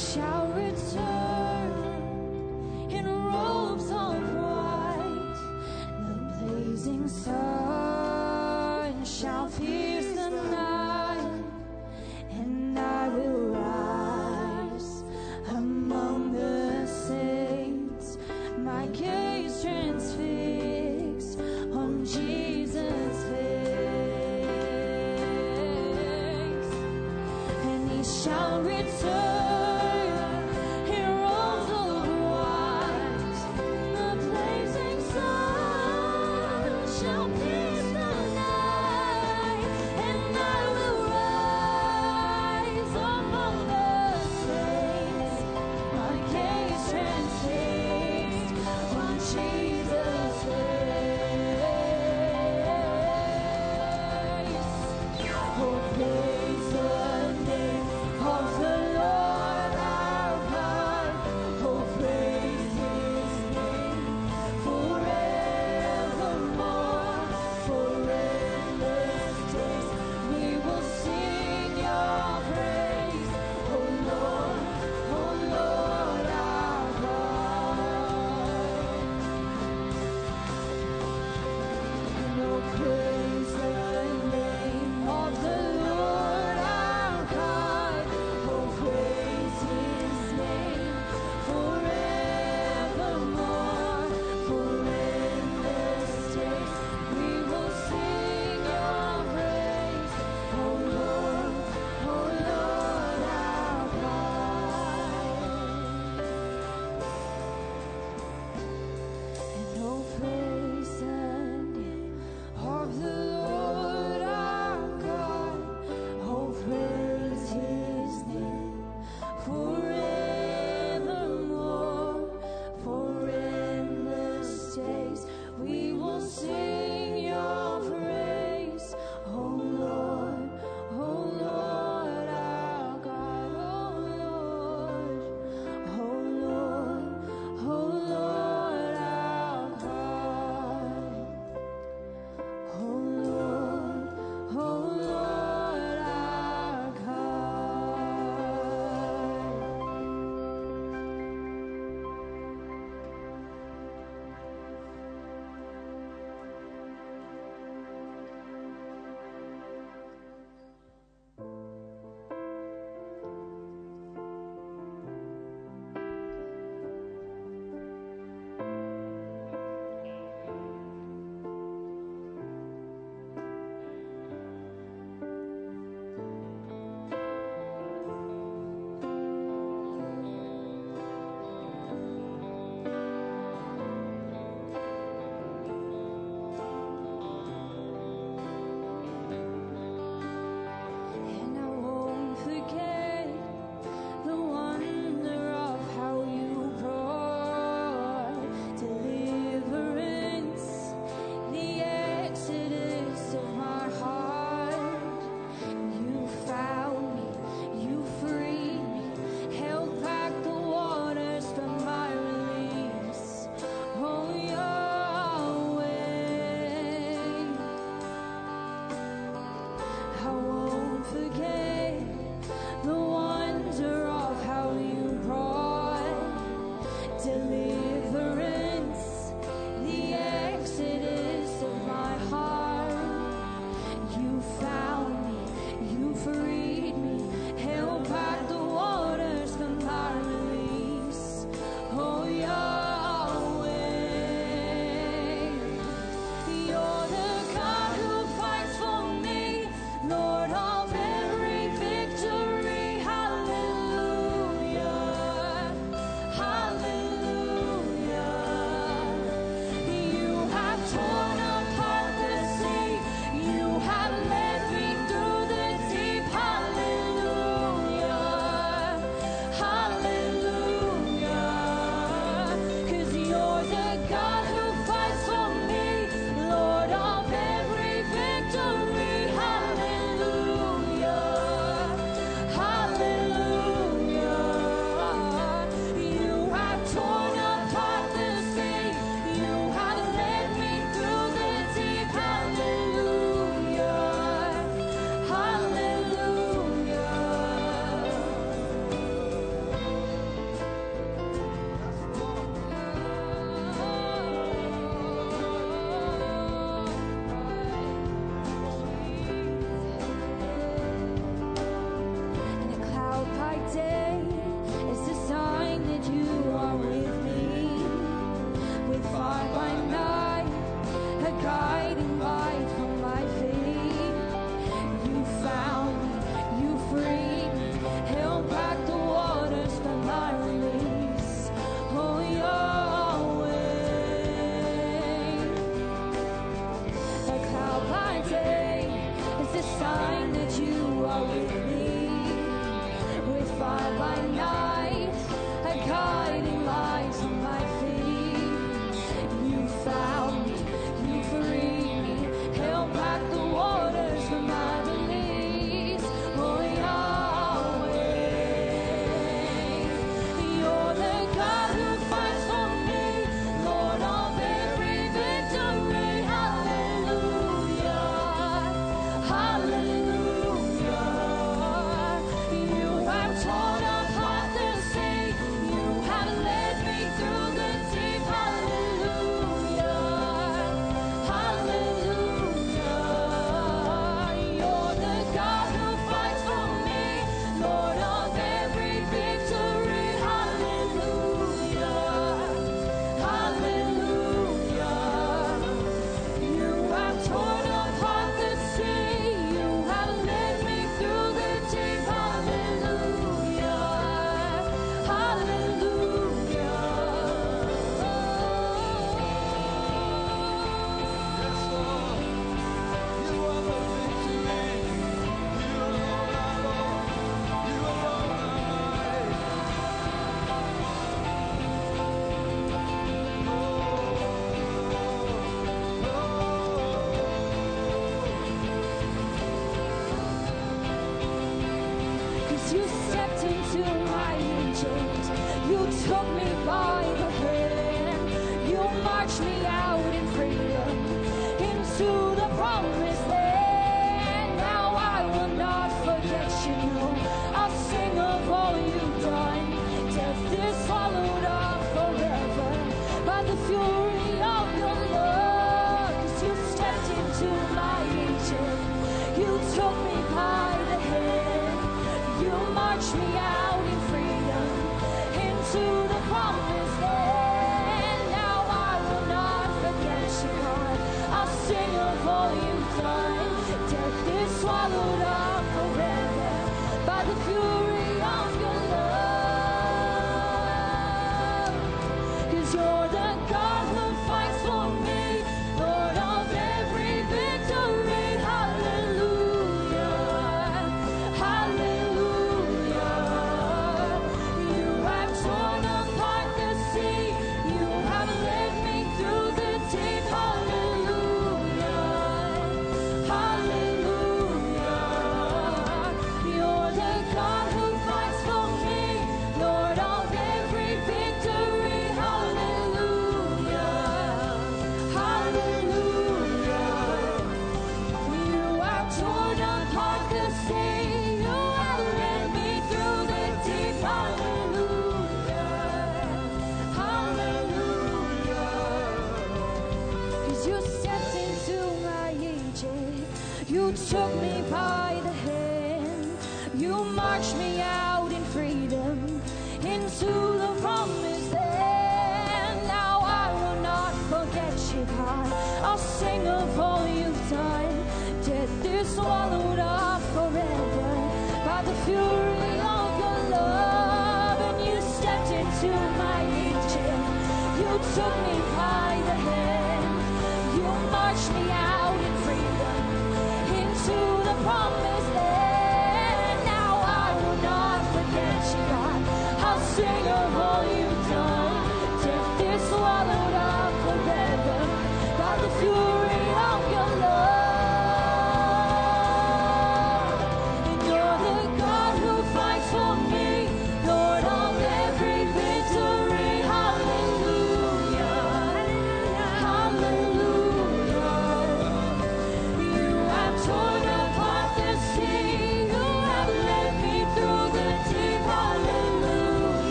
shall return.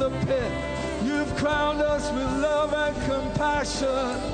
The pit. You've crowned us with love and compassion.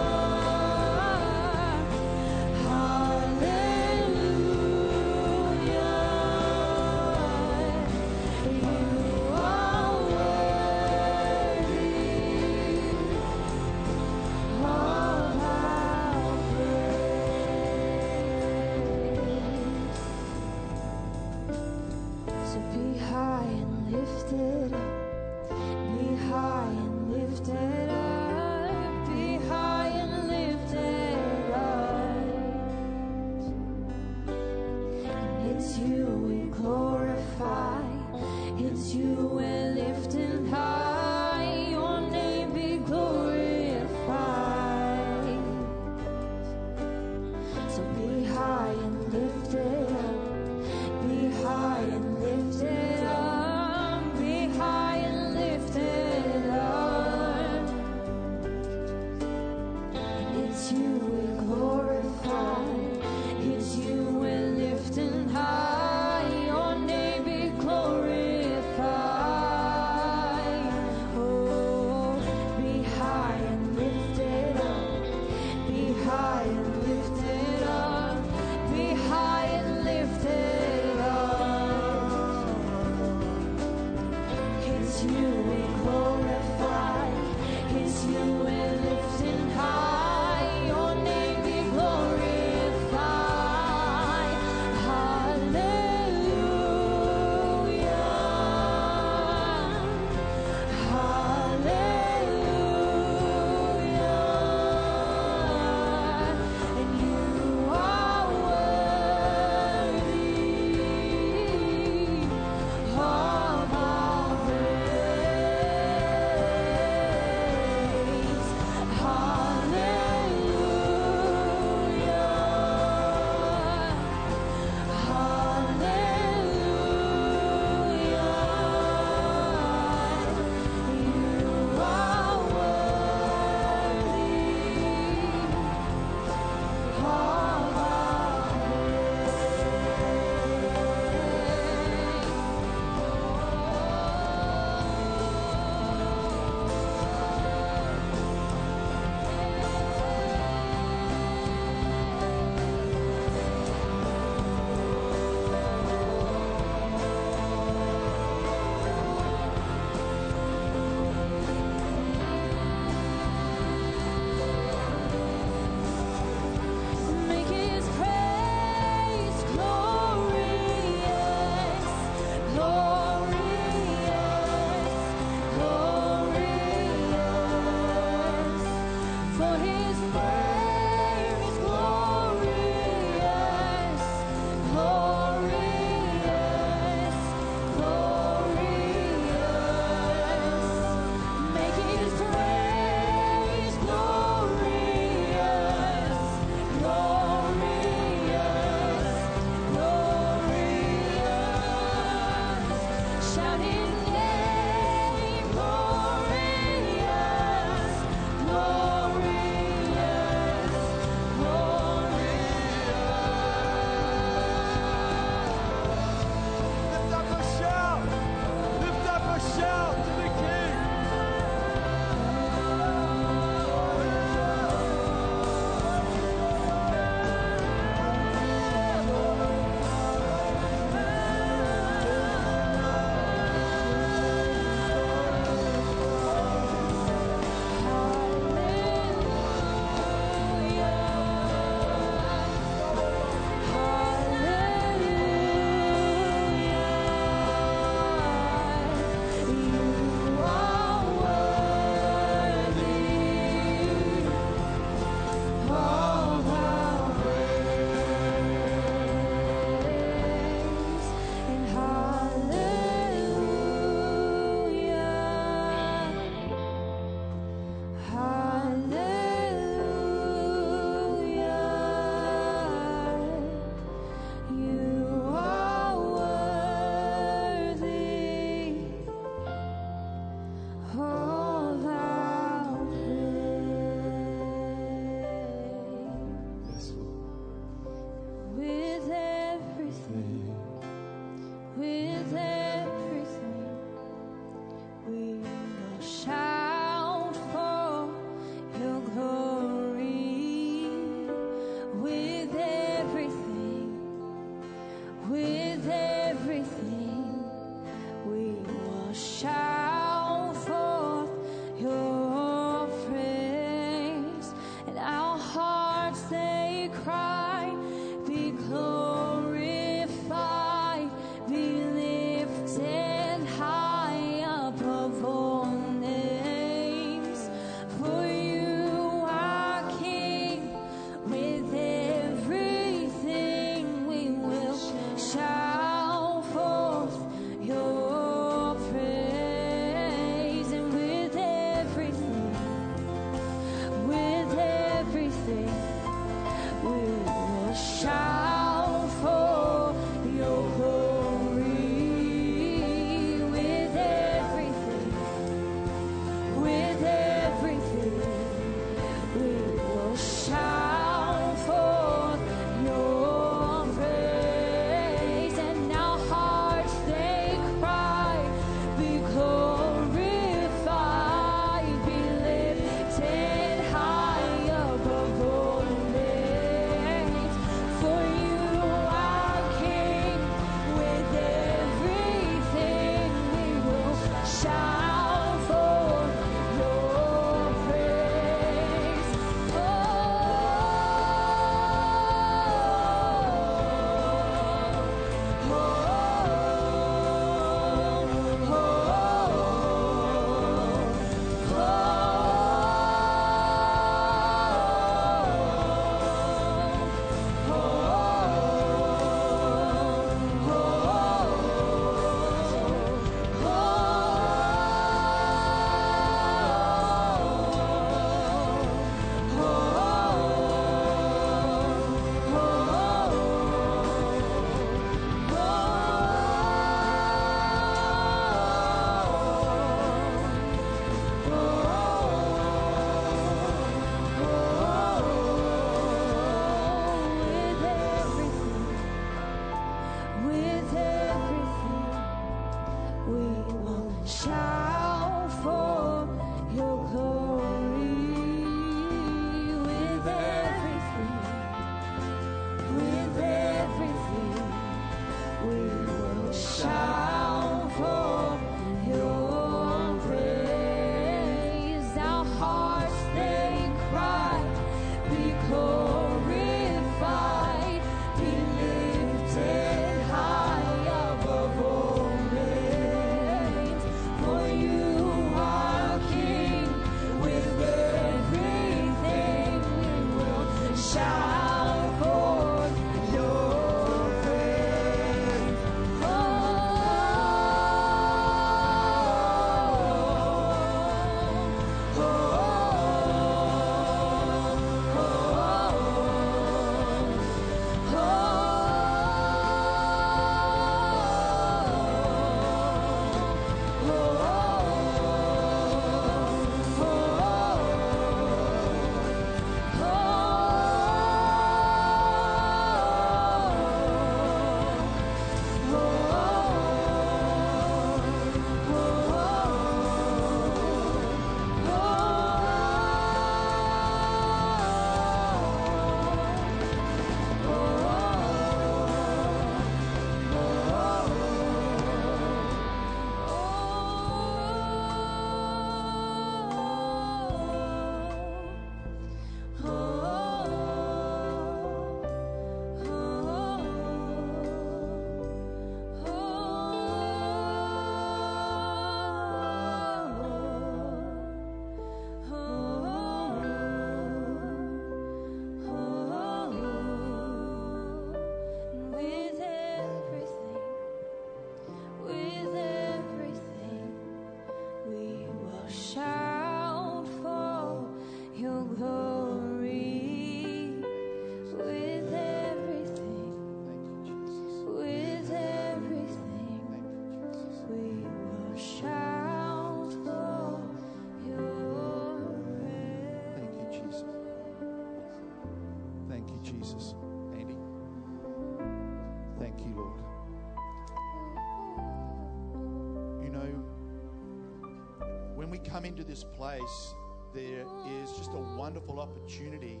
Into this place, there is just a wonderful opportunity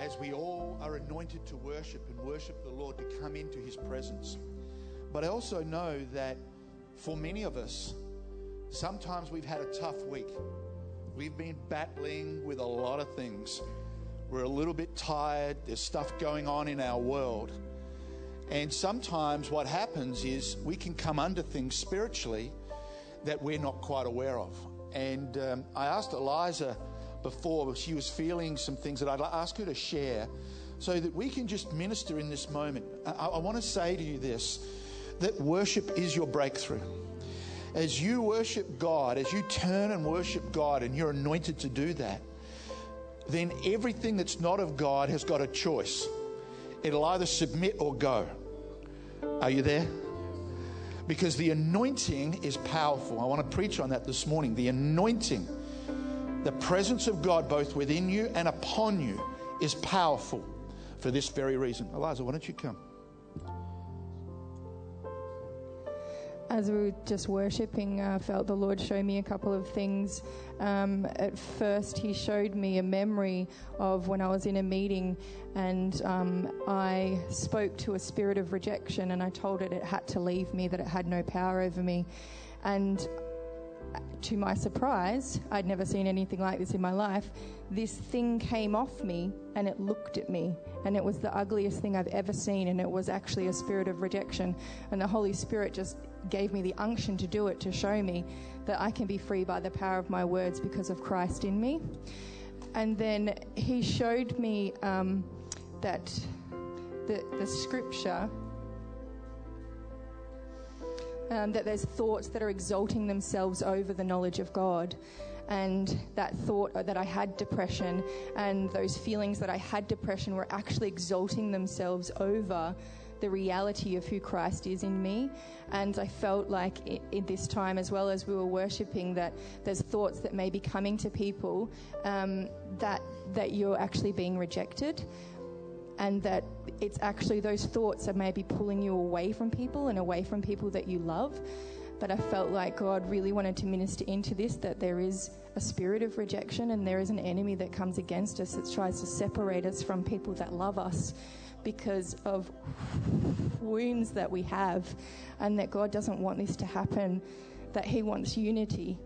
as we all are anointed to worship and worship the Lord to come into his presence. But I also know that for many of us, sometimes we've had a tough week. We've been battling with a lot of things. We're a little bit tired. There's stuff going on in our world. And sometimes what happens is we can come under things spiritually that we're not quite aware of. And um, I asked Eliza before, she was feeling some things that I'd ask her to share so that we can just minister in this moment. I, I want to say to you this that worship is your breakthrough. As you worship God, as you turn and worship God, and you're anointed to do that, then everything that's not of God has got a choice. It'll either submit or go. Are you there? Because the anointing is powerful. I want to preach on that this morning. The anointing, the presence of God both within you and upon you, is powerful for this very reason. Eliza, why don't you come? As we were just worshipping, I felt the Lord show me a couple of things. Um, at first, He showed me a memory of when I was in a meeting and um, I spoke to a spirit of rejection and I told it it had to leave me, that it had no power over me. And to my surprise, I'd never seen anything like this in my life. This thing came off me and it looked at me. And it was the ugliest thing I've ever seen. And it was actually a spirit of rejection. And the Holy Spirit just gave me the unction to do it to show me that I can be free by the power of my words because of Christ in me. And then He showed me um, that the, the scripture um, that there's thoughts that are exalting themselves over the knowledge of God. And that thought that I had depression and those feelings that I had depression were actually exalting themselves over the reality of who Christ is in me. And I felt like in this time, as well as we were worshiping, that there's thoughts that may be coming to people um, that that you're actually being rejected, and that it's actually those thoughts that may be pulling you away from people and away from people that you love. But I felt like God really wanted to minister into this that there is a spirit of rejection and there is an enemy that comes against us that tries to separate us from people that love us because of wounds that we have, and that God doesn't want this to happen. That He wants unity,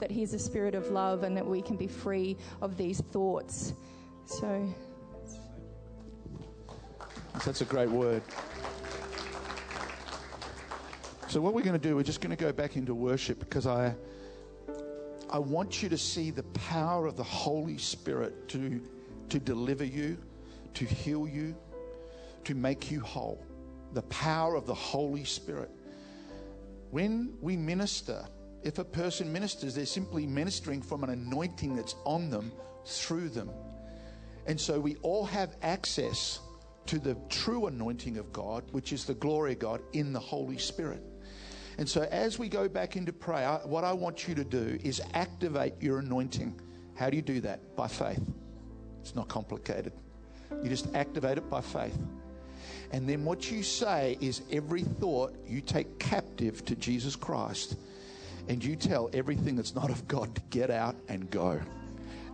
that He's a spirit of love, and that we can be free of these thoughts. So. That's a great word. So what we're going to do, we're just going to go back into worship because I I want you to see the power of the Holy Spirit to to deliver you, to heal you, to make you whole. The power of the Holy Spirit. When we minister, if a person ministers, they're simply ministering from an anointing that's on them through them. And so we all have access to the true anointing of God, which is the glory of God in the Holy Spirit. And so as we go back into prayer, what I want you to do is activate your anointing. How do you do that? By faith. It's not complicated. You just activate it by faith. And then what you say is every thought you take captive to Jesus Christ and you tell everything that's not of God to get out and go.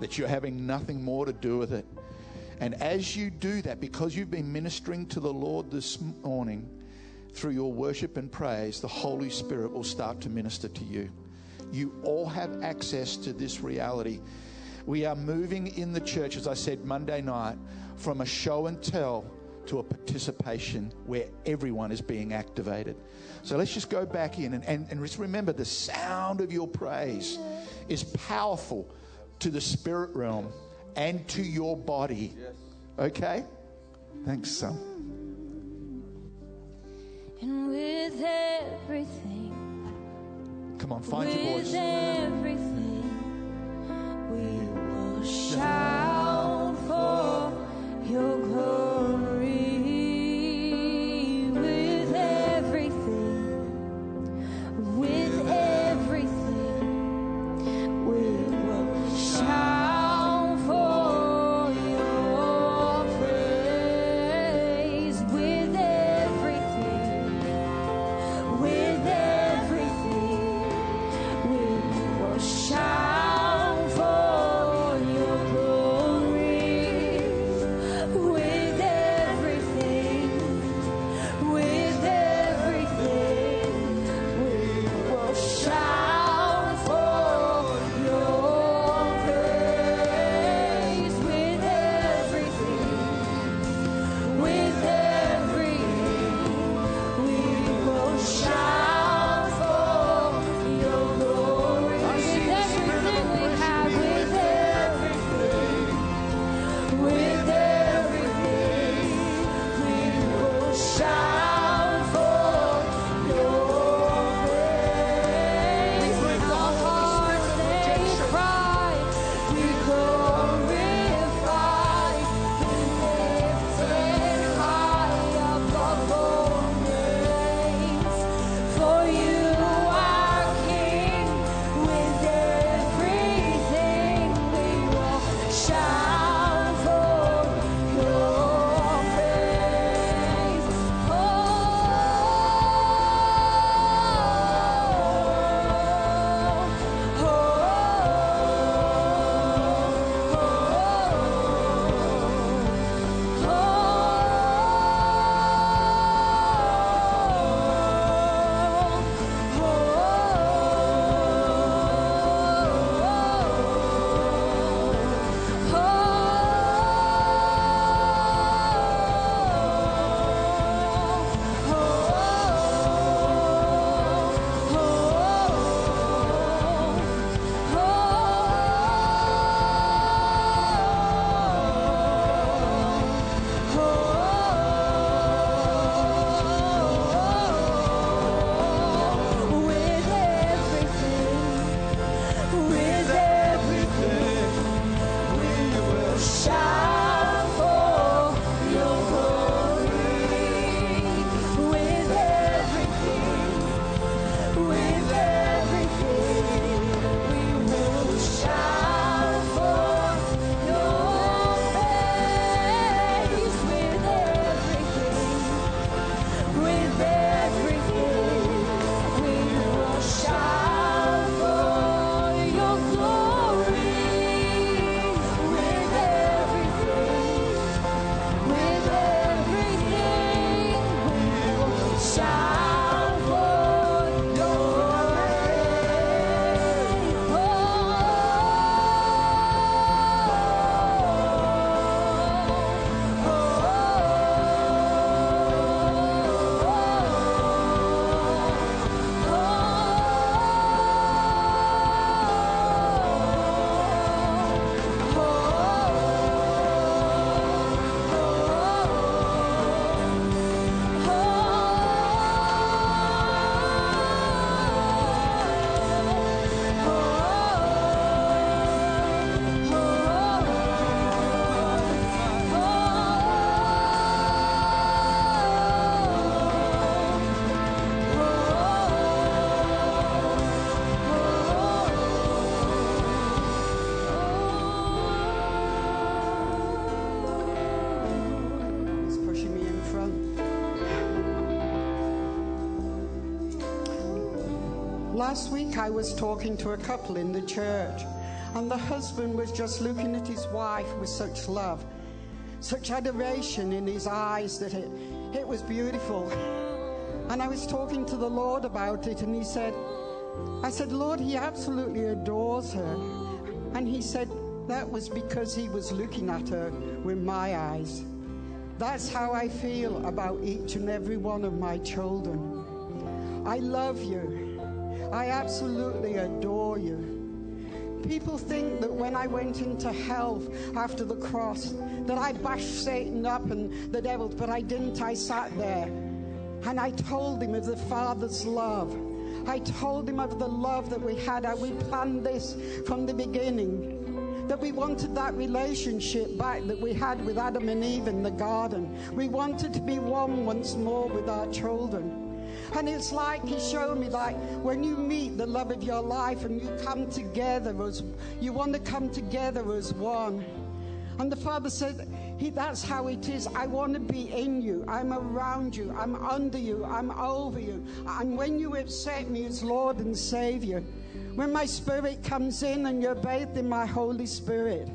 That you're having nothing more to do with it. And as you do that, because you've been ministering to the Lord this morning through your worship and praise, the Holy Spirit will start to minister to you. You all have access to this reality. We are moving in the church, as I said Monday night, from a show and tell to a participation where everyone is being activated. So let's just go back in and, and, and just remember the sound of your praise is powerful to the spirit realm and to your body. Okay? Thanks, son. And with everything, Come on, find your with everything, we will shout for your glory. Last week I was talking to a couple in the church, and the husband was just looking at his wife with such love, such adoration in his eyes that it, it was beautiful. And I was talking to the Lord about it, and he said, I said, Lord, he absolutely adores her. And he said, that was because he was looking at her with my eyes. That's how I feel about each and every one of my children. I love you. I absolutely adore you. People think that when I went into hell after the cross, that I bashed Satan up and the devil, but I didn't. I sat there and I told him of the Father's love. I told him of the love that we had. How we planned this from the beginning that we wanted that relationship back that we had with Adam and Eve in the garden. We wanted to be one once more with our children. And it's like he showed me like when you meet the love of your life and you come together as you want to come together as one. And the Father said, he, That's how it is. I want to be in you. I'm around you. I'm under you. I'm over you. And when you accept me as Lord and Savior, when my Spirit comes in and you're bathed in my Holy Spirit,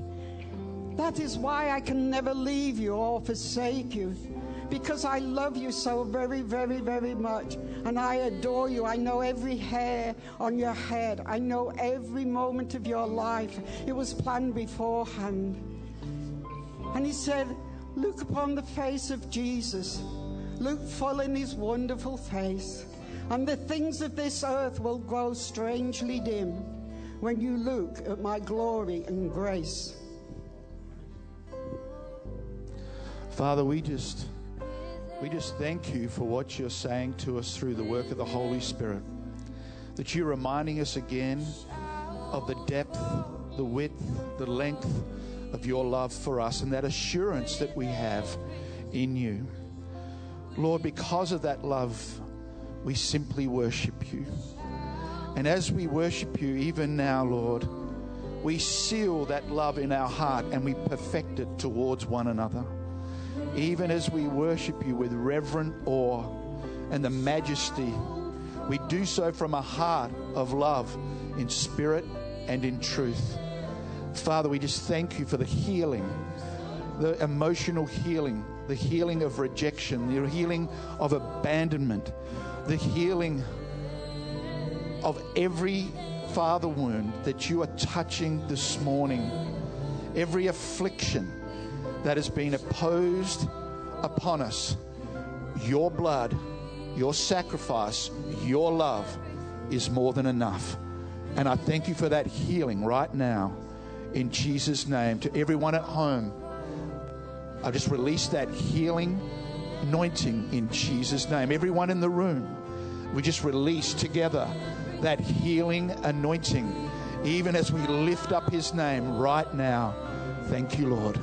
that is why I can never leave you or forsake you. Because I love you so very, very, very much. And I adore you. I know every hair on your head. I know every moment of your life. It was planned beforehand. And he said, Look upon the face of Jesus. Look full in his wonderful face. And the things of this earth will grow strangely dim when you look at my glory and grace. Father, we just we just thank you for what you're saying to us through the work of the Holy Spirit. That you're reminding us again of the depth the width, the length of your love for us, and that assurance that we have in you. Lord, because of that love, we simply worship you. And as we worship you, even now, Lord, we seal that love in our heart and we perfect it towards one another. Even as we worship you with reverent awe and the majesty, we do so from a heart of love in spirit and in truth. Father, we just thank you for the healing, the emotional healing, the healing of rejection, the healing of abandonment, the healing of every father wound that you are touching this morning, every affliction that has been opposed upon us. Your blood, your sacrifice, your love is more than enough. And I thank you for that healing right now in Jesus' name. To everyone at home, I just release that healing anointing in Jesus' name. Everyone in the room, we just release together that healing anointing, even as we lift up his name right now. Thank you, Lord.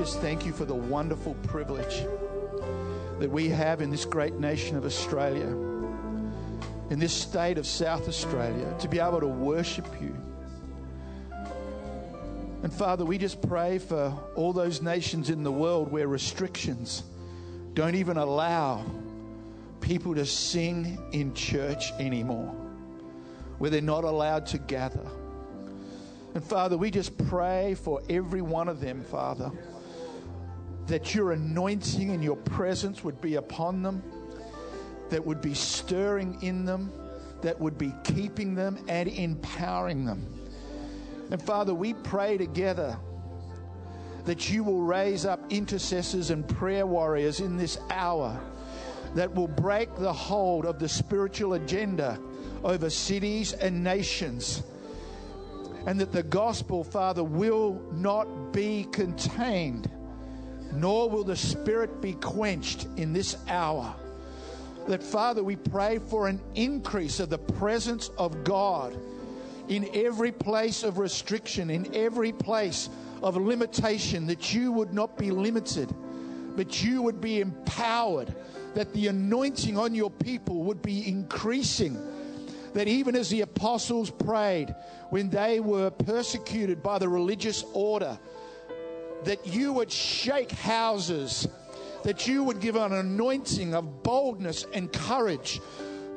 Just thank you for the wonderful privilege that we have in this great nation of Australia, in this state of South Australia, to be able to worship you. And Father, we just pray for all those nations in the world where restrictions don't even allow people to sing in church anymore, where they're not allowed to gather. And Father, we just pray for every one of them, Father, that your anointing and your presence would be upon them, that would be stirring in them, that would be keeping them and empowering them. And Father, we pray together that you will raise up intercessors and prayer warriors in this hour that will break the hold of the spiritual agenda over cities and nations. And that the gospel, Father, will not be contained, nor will the spirit be quenched in this hour. That, Father, we pray for an increase of the presence of God in every place of restriction, in every place of limitation, that you would not be limited, but you would be empowered, that the anointing on your people would be increasing. That even as the apostles prayed when they were persecuted by the religious order, that you would shake houses, that you would give an anointing of boldness and courage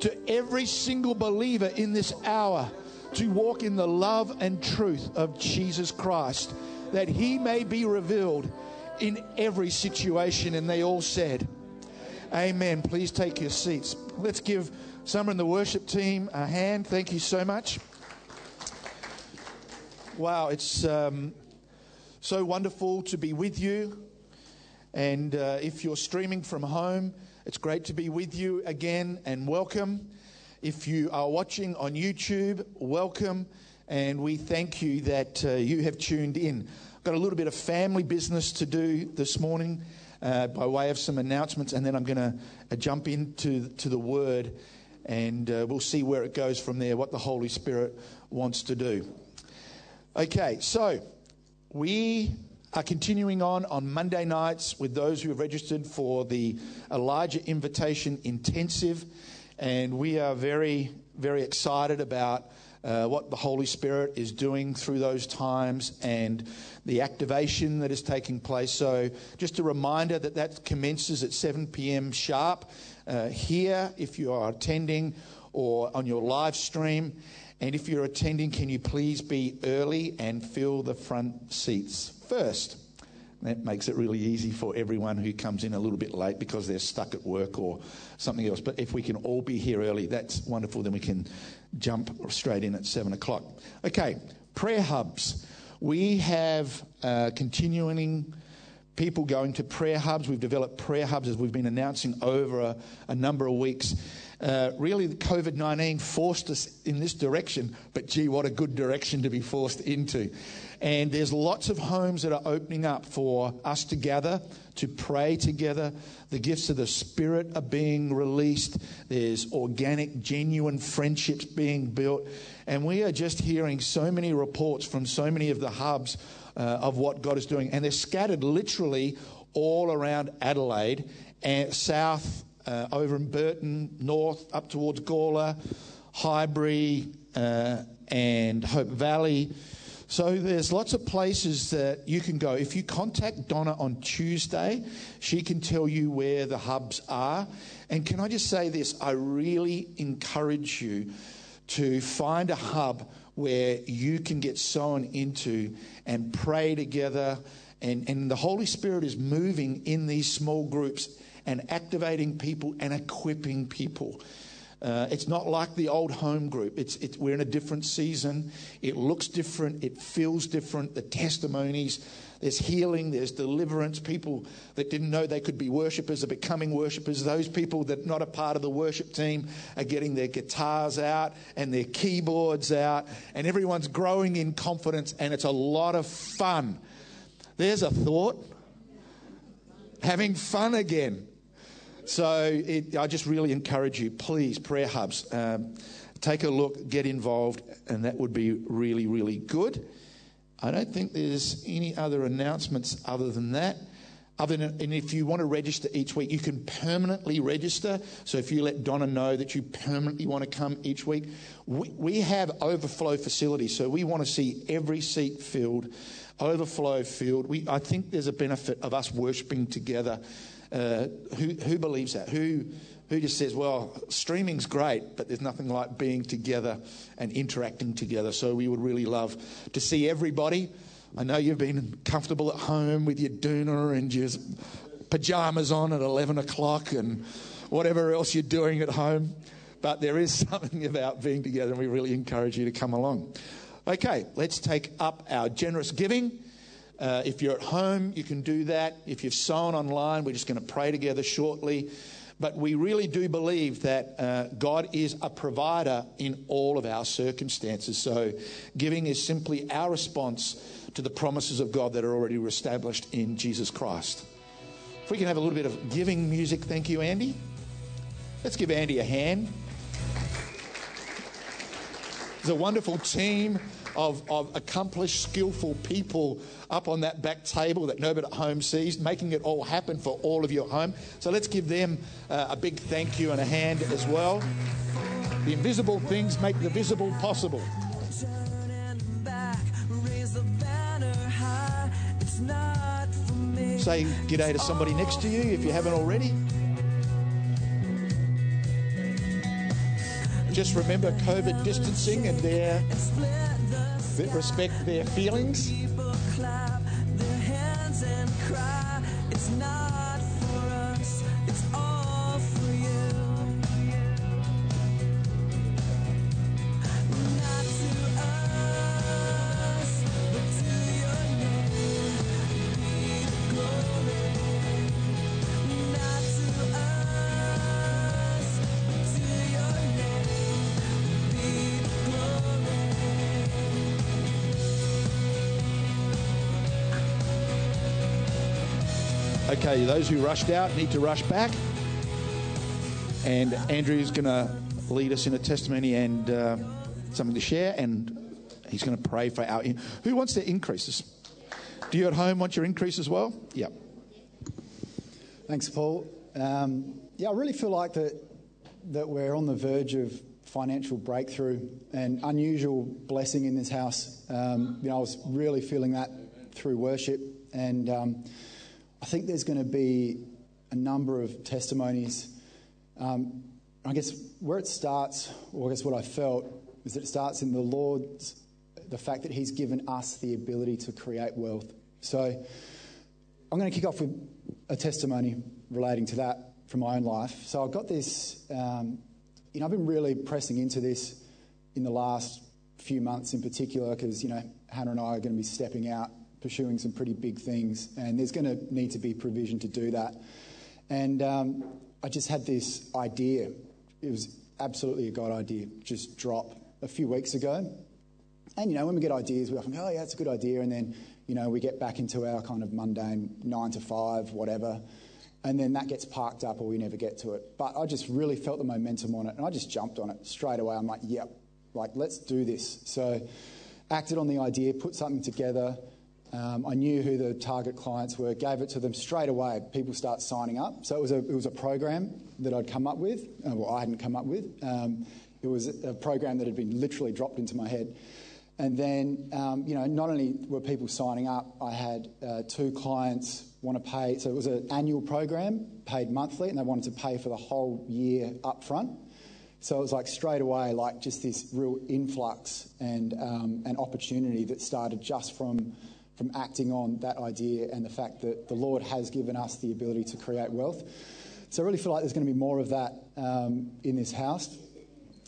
to every single believer in this hour to walk in the love and truth of Jesus Christ, that he may be revealed in every situation. And they all said, Amen. Please take your seats. Let's give Summer and the worship team a hand. Thank you so much. Wow, it's um, so wonderful to be with you. And uh, if you're streaming from home, it's great to be with you again and welcome. If you are watching on YouTube, welcome. And we thank you that uh, you have tuned in. I've got a little bit of family business to do this morning uh, by way of some announcements, and then I'm going to uh, jump into to the Word, and uh, we'll see where it goes from there, what the Holy Spirit wants to do. Okay, so we are continuing on on Monday nights with those who have registered for the Elijah Invitation Intensive, and we are very, very excited about uh, what the Holy Spirit is doing through those times and the activation that is taking place. So, just a reminder that that commences at 7 p.m. sharp uh, here if you are attending or on your live stream. And if you're attending, can you please be early and fill the front seats first? That makes it really easy for everyone who comes in a little bit late because they're stuck at work or something else. But if we can all be here early, that's wonderful. Then we can jump straight in at seven o'clock. Okay, prayer hubs. We have uh, continuing people going to prayer hubs. We've developed prayer hubs as we've been announcing over a, a number of weeks. Uh, really, COVID 19 forced us in this direction, but gee, what a good direction to be forced into. And there's lots of homes that are opening up for us to gather, to pray together. The gifts of the Spirit are being released. There's organic, genuine friendships being built. And we are just hearing so many reports from so many of the hubs uh, of what God is doing. And they're scattered literally all around Adelaide and south uh, over in Burton, north up towards Gawler, Highbury, uh, and Hope Valley. So there's lots of places that you can go. If you contact Donna on Tuesday, she can tell you where the hubs are. And can I just say this? I really encourage you to find a hub where you can get sown into and pray together. And, and the Holy Spirit is moving in these small groups and activating people and equipping people. Uh, it's not like the old home group. It's, we're in a different season. It looks different. It feels different. The testimonies, there's healing, there's deliverance. People that didn't know they could be worshippers are becoming worshippers. Those people that are not a part of the worship team are getting their guitars out and their keyboards out, and everyone's growing in confidence, and it's a lot of fun. There's a thought. Having fun again. So it, I just really encourage you, please, prayer hubs, um, take a look, get involved, and that would be really, really good. I don't think there's any other announcements other than that. Other than, and if you want to register each week, you can permanently register. So if you let Donna know that you permanently want to come each week, we, we have overflow facilities. So we want to see every seat filled, overflow field. We, I think there's a benefit of us worshiping together. Uh, who, who believes that? Who, who just says, well, streaming's great, but there's nothing like being together and interacting together. So we would really love to see everybody. I know you've been comfortable at home with your doona and your pajamas on at 11 o'clock and whatever else you're doing at home, but there is something about being together, and we really encourage you to come along. Okay, let's take up our generous giving. Uh, if you're at home, you can do that. If you've sown online, we're just going to pray together shortly. But we really do believe that uh, God is a provider in all of our circumstances. So giving is simply our response to the promises of God that are already established in Jesus Christ. If we can have a little bit of giving music, thank you, Andy. Let's give Andy a hand. There's a wonderful team of, of accomplished, skillful people up on that back table that nobody at home sees, making it all happen for all of you at home. So let's give them uh, a big thank you and a hand as well. The invisible things make the visible possible. Say g'day to somebody next to you if you haven't already. Just remember COVID distancing and their respect their feelings. Okay, those who rushed out need to rush back. And Andrew is going to lead us in a testimony and uh, something to share, and he's going to pray for our. In- who wants their increases? Do you at home want your increase as well? Yep. Thanks, Paul. Um, yeah, I really feel like that that we're on the verge of financial breakthrough and unusual blessing in this house. Um, you know, I was really feeling that through worship, and um, I think there's going to be a number of testimonies. Um, I guess where it starts, or I guess what I felt, is that it starts in the Lord's, the fact that He's given us the ability to create wealth. So I'm going to kick off with a testimony relating to that from my own life. So I've got this, um, you know, I've been really pressing into this in the last few months in particular because, you know, Hannah and I are going to be stepping out pursuing some pretty big things, and there's going to need to be provision to do that. And um, I just had this idea. It was absolutely a God idea, just drop a few weeks ago. And, you know, when we get ideas, we often go, oh, yeah, that's a good idea. And then, you know, we get back into our kind of mundane nine to five, whatever. And then that gets parked up or we never get to it. But I just really felt the momentum on it and I just jumped on it straight away. I'm like, yep, like, let's do this. So, acted on the idea, put something together. Um, I knew who the target clients were, gave it to them straight away. People start signing up. So it was a, it was a program that I'd come up with. Uh, well, I hadn't come up with. Um, it was a program that had been literally dropped into my head. And then, um, you know, not only were people signing up, I had uh, two clients want to pay. So it was an annual program, paid monthly, and they wanted to pay for the whole year up front. So it was like straight away, like just this real influx and um, an opportunity that started just from from acting on that idea and the fact that the Lord has given us the ability to create wealth. So I really feel like there's going to be more of that um, in this house.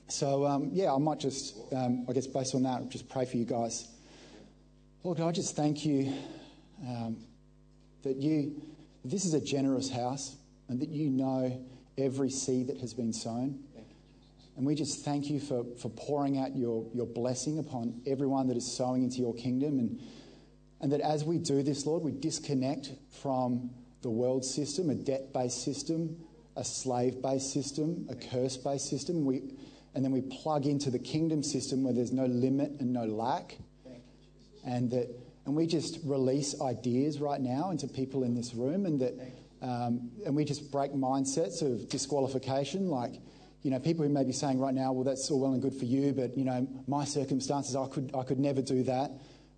So, um, yeah, I might just, um, I guess, based on that, just pray for you guys. Lord, I just thank you um, that you, this is a generous house and that you know every seed that has been sown. And we just thank you for, for pouring out your, your blessing upon everyone that is sowing into your kingdom. And and that as we do this, Lord, we disconnect from the world system, a debt based system, a slave based system, a curse based system. We, and then we plug into the kingdom system where there's no limit and no lack. and that and we just release ideas right now into people in this room, and that um, and we just break mindsets of disqualification, like you know people who may be saying right now, well, that's all well and good for you, but you know my circumstances, I could I could never do that.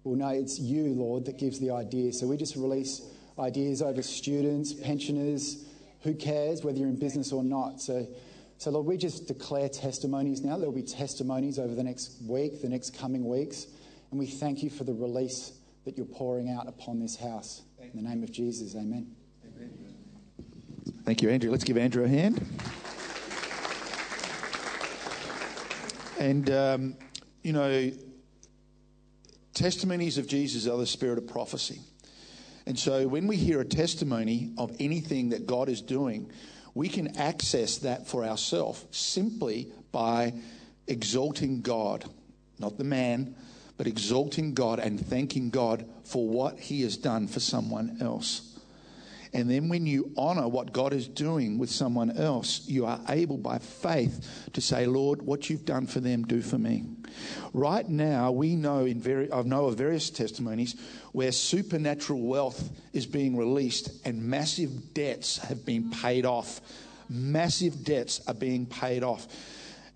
Well, no, it's you, Lord, that gives the idea. So we just release ideas over students, pensioners, who cares whether you're in business or not. So. So, Lord, we just declare testimonies now. There will be testimonies over the next week, the next coming weeks. And we thank you for the release that you're pouring out upon this house. In the name of Jesus, amen. Thank you, Andrew. Let's give Andrew a hand. And, um, you know, testimonies of Jesus are the spirit of prophecy. And so when we hear a testimony of anything that God is doing, we can access that for ourselves simply by exalting God, not the man, but exalting God and thanking God for what he has done for someone else. And then when you honor what God is doing with someone else, you are able by faith to say, Lord, what you've done for them, do for me. Right now, we know in very, I know of various testimonies where supernatural wealth is being released and massive debts have been paid off. Massive debts are being paid off.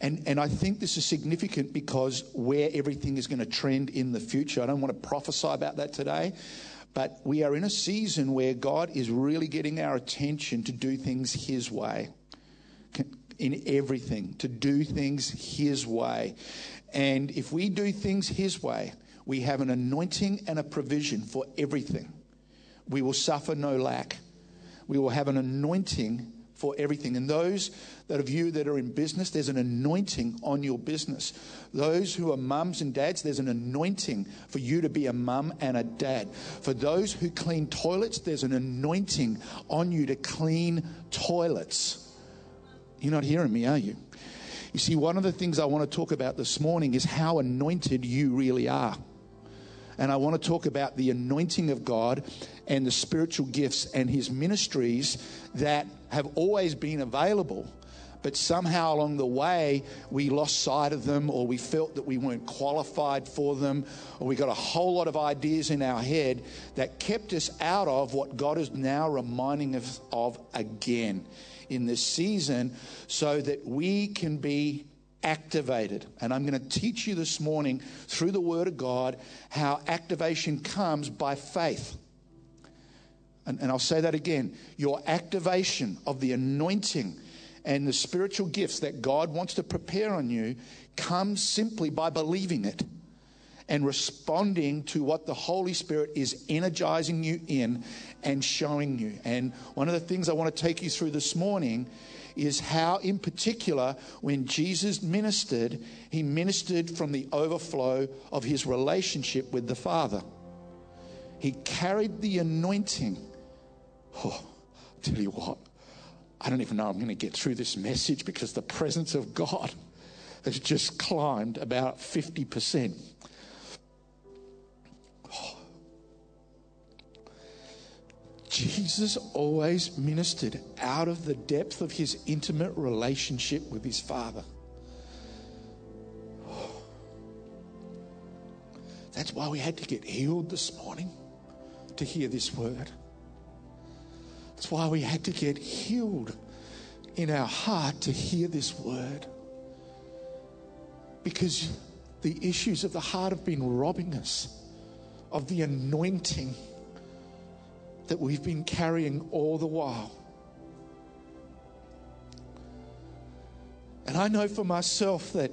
And, and I think this is significant because where everything is going to trend in the future. I don't want to prophesy about that today, but we are in a season where God is really getting our attention to do things His way. In everything, to do things His way. And if we do things His way, we have an anointing and a provision for everything. We will suffer no lack. We will have an anointing for everything. And those that of you that are in business, there's an anointing on your business. Those who are mums and dads, there's an anointing for you to be a mum and a dad. For those who clean toilets, there's an anointing on you to clean toilets. You're not hearing me, are you? You see, one of the things I want to talk about this morning is how anointed you really are. And I want to talk about the anointing of God and the spiritual gifts and his ministries that have always been available. But somehow along the way, we lost sight of them, or we felt that we weren't qualified for them, or we got a whole lot of ideas in our head that kept us out of what God is now reminding us of again in this season so that we can be activated. And I'm going to teach you this morning through the Word of God how activation comes by faith. And, and, I'll say that again your activation of the anointing and the spiritual gifts that God wants to prepare on you comes simply by believing it and responding to what the Holy Spirit is energizing you in and showing you. And one of the things I want to take you through this morning is how, in particular, when Jesus ministered, he ministered from the overflow of his relationship with the Father. He carried the anointing. Oh, I'll tell you what, I don't even know I'm going to get through this message because the presence of God has just climbed about 50%. Jesus always ministered out of the depth of his intimate relationship with his Father. That's why we had to get healed this morning to hear this word. That's why we had to get healed in our heart to hear this word. Because the issues of the heart have been robbing us of the anointing that we've been carrying all the while. And I know for myself that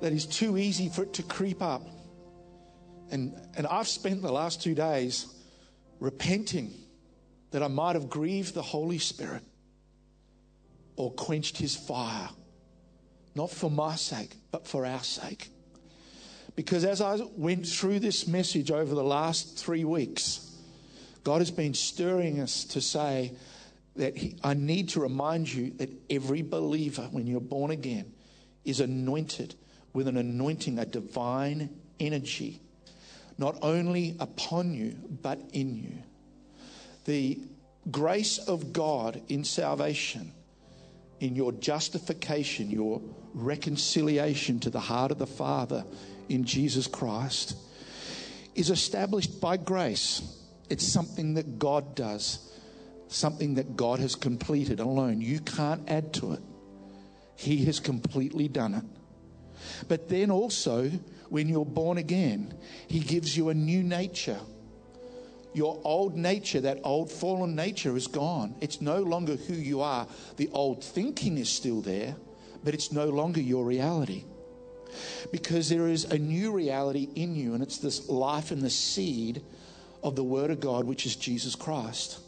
that is too easy for it to creep up. And, and I've spent the last two days repenting that I might have grieved the Holy Spirit or quenched his fire, not for my sake, but for our sake. Because as I went through this message over the last three weeks, God has been stirring us to say that he, I need to remind you that every believer, when you're born again, is anointed with an anointing, a divine energy, not only upon you, but in you. The grace of God in salvation, in your justification, your reconciliation to the heart of the Father in Jesus Christ is established by grace. It's something that God does, something that God has completed alone. You can't add to it. He has completely done it. But then also, when you're born again, He gives you a new nature. Your old nature, that old fallen nature, is gone. It's no longer who you are. The old thinking is still there, but it's no longer your reality. Because there is a new reality in you, and it's this life and the seed of the Word of God, which is Jesus Christ.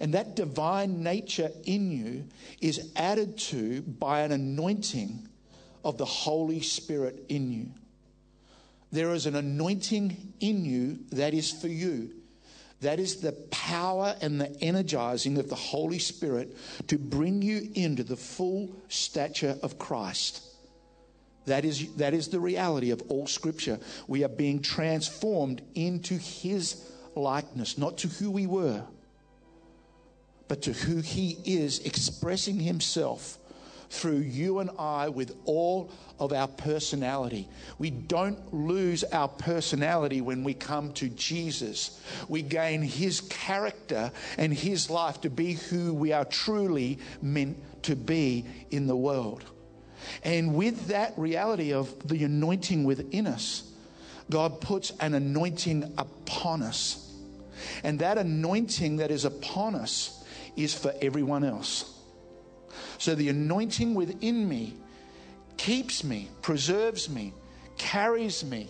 And that divine nature in you is added to by an anointing of the Holy Spirit in you. There is an anointing in you that is for you. That is the power and the energizing of the Holy Spirit to bring you into the full stature of Christ. That is, that is the reality of all Scripture. We are being transformed into His likeness, not to who we were, but to who He is, expressing Himself through you and I with all of our personality. We don't lose our personality when we come to Jesus. We gain His character and His life to be who we are truly meant to be in the world. And with that reality of the anointing within us, God puts an anointing upon us. And that anointing that is upon us is for everyone else. So the anointing within me keeps me, preserves me, carries me,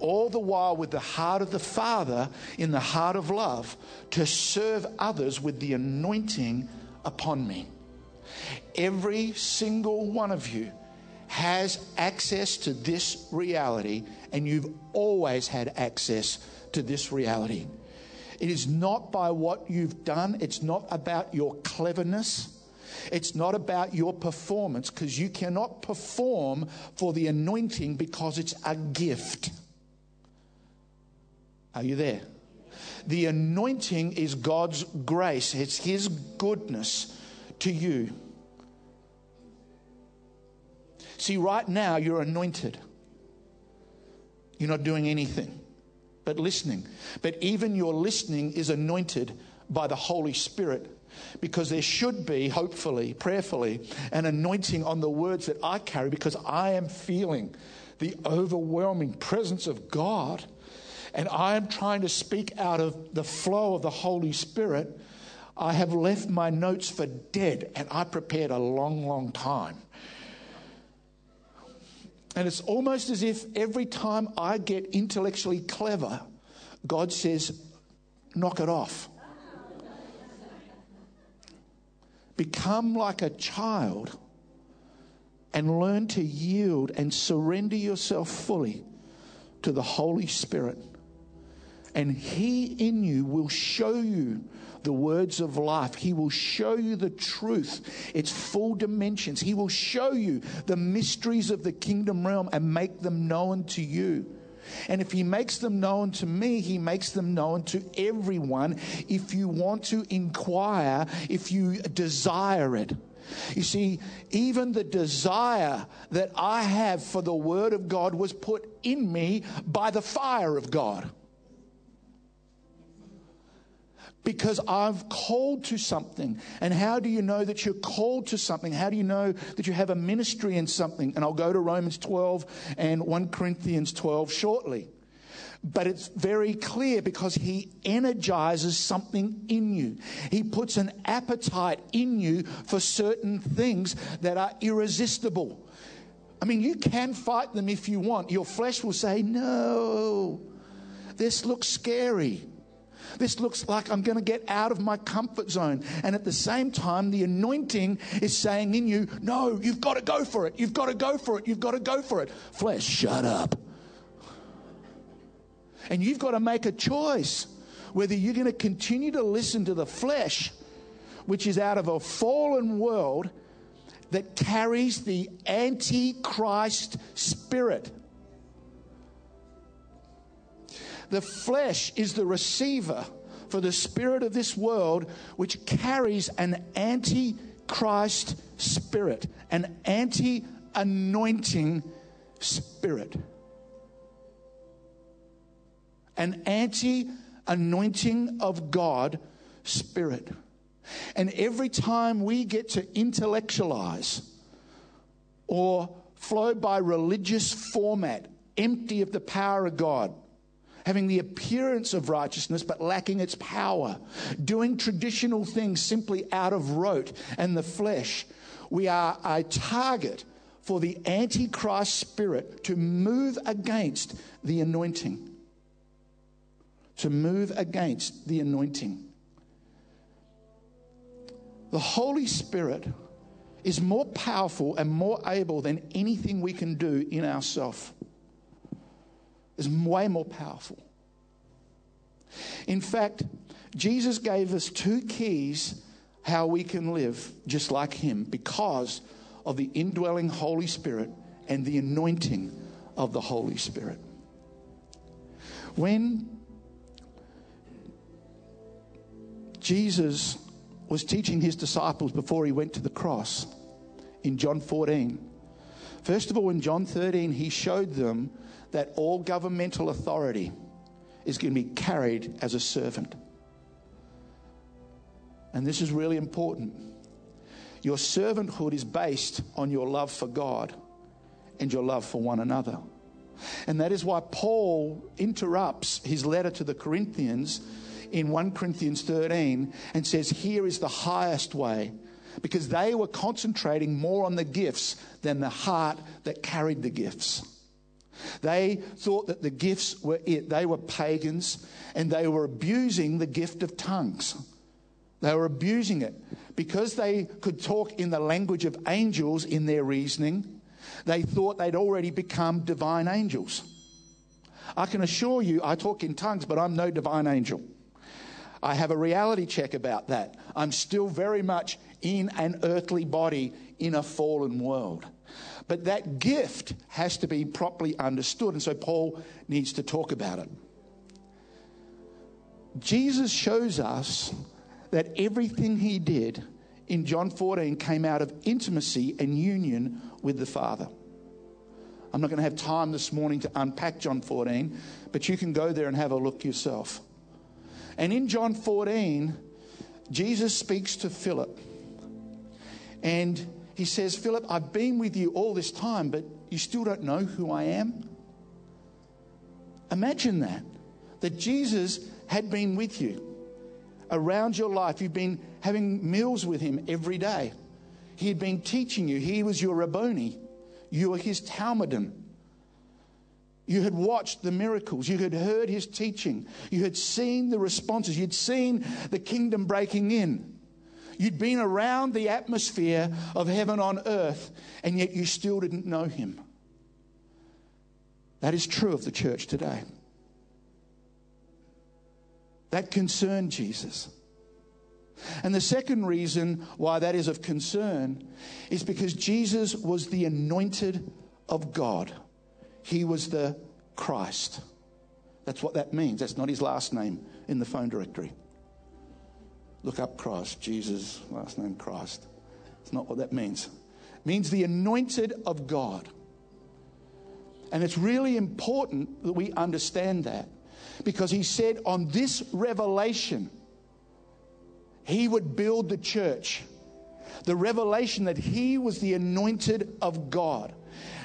all the while with the heart of the Father in the heart of love to serve others with the anointing upon me. Every single one of you has access to this reality, and you've always had access to this reality. It is not by what you've done, it's not about your cleverness. It's not about your performance because you cannot perform for the anointing because it's a gift. Are you there? The anointing is God's grace, it's His goodness to you. See, right now you're anointed. You're not doing anything but listening. But even your listening is anointed by the Holy Spirit because there should be, hopefully, prayerfully, an anointing on the words that I carry because I am feeling the overwhelming presence of God and I am trying to speak out of the flow of the Holy Spirit. I have left my notes for dead and I prepared a long, long time. And it's almost as if every time I get intellectually clever, God says, knock it off. Become like a child and learn to yield and surrender yourself fully to the Holy Spirit. And He in you will show you the words of life. He will show you the truth, its full dimensions. He will show you the mysteries of the kingdom realm and make them known to you. And if he makes them known to me, he makes them known to everyone if you want to inquire, if you desire it. You see, even the desire that I have for the Word of God was put in me by the fire of God because I've called to something. And how do you know that you're called to something? How do you know that you have a ministry in something? And I'll go to Romans 12 and 1 Corinthians 12 shortly. But it's very clear because he energizes something in you. He puts an appetite in you for certain things that are irresistible. I mean, you can fight them if you want. Your flesh will say, No, this looks scary. This looks like I'm going to get out of my comfort zone. And at the same time, the anointing is saying in you, no, you've got to go for it. You've got to go for it. You've got to go for it. Flesh, shut up. And you've got to make a choice whether you're going to continue to listen to the flesh, which is out of a fallen world that carries the antichrist spirit The flesh is the receiver for the spirit of this world, which carries an anti Christ spirit, an anti anointing spirit. an anti anointing of God spirit. And every time we get to intellectualize or flow by religious format, empty of the power of God, having the appearance of righteousness but lacking its power, doing traditional things simply out of rote and the flesh, we are a target for the Antichrist spirit to move against the anointing. To move against the anointing. The Holy Spirit is more powerful and more able than anything we can do in ourselves. Is way more powerful. In fact, Jesus gave us two keys how we can live just like Him because of the indwelling Holy Spirit and the anointing of the Holy Spirit. When Jesus was teaching his disciples before he went to the cross in John 14, first of all, in John 13, he showed them that all governmental authority is going to be carried as a servant. And this is really important. Your servanthood is based on your love for God and your love for one another. And that is why Paul interrupts his letter to the Corinthians in 1 Corinthians 13 and says, Here is the highest way. Because they were concentrating more on the gifts than the heart that carried the gifts. They thought that the gifts were it. They were pagans and they were abusing the gift of tongues. They were abusing it because they could talk in the language of angels in their reasoning. They thought they'd already become divine angels. I can assure you, I talk in tongues, but I'm no divine angel. I have a reality check about that. I'm still very much in an earthly body in a fallen world. But that gift has to be properly understood. And so Paul needs to talk about it. Jesus shows us that everything he did in John 14 came out of intimacy and union with the Father. I'm not going to have time this morning to unpack John 14, but you can go there and have a look yourself. And in John 14, Jesus speaks to Philip. And he says, Philip, I've been with you all this time, but you still don't know who I am? Imagine that. That Jesus had been with you around your life. You've been having meals with him every day. He had been teaching you. He was your Rabboni. You were his Talmidim. You had watched the miracles. You had heard his teaching. You had seen the responses. You'd seen the kingdom breaking in. You'd been around the atmosphere of heaven on earth, and yet you still didn't know him. That is true of the church today. That concerned Jesus. And the second reason why that is of concern is because Jesus was the anointed of God. He was the Christ. That's what that means. That's not his last name in the phone directory. Look up Christ, Jesus, last name Christ. It's not what that means. It means the anointed of God. And it's really important that we understand that because he said on this revelation, he would build the church. The revelation that he was the anointed of God.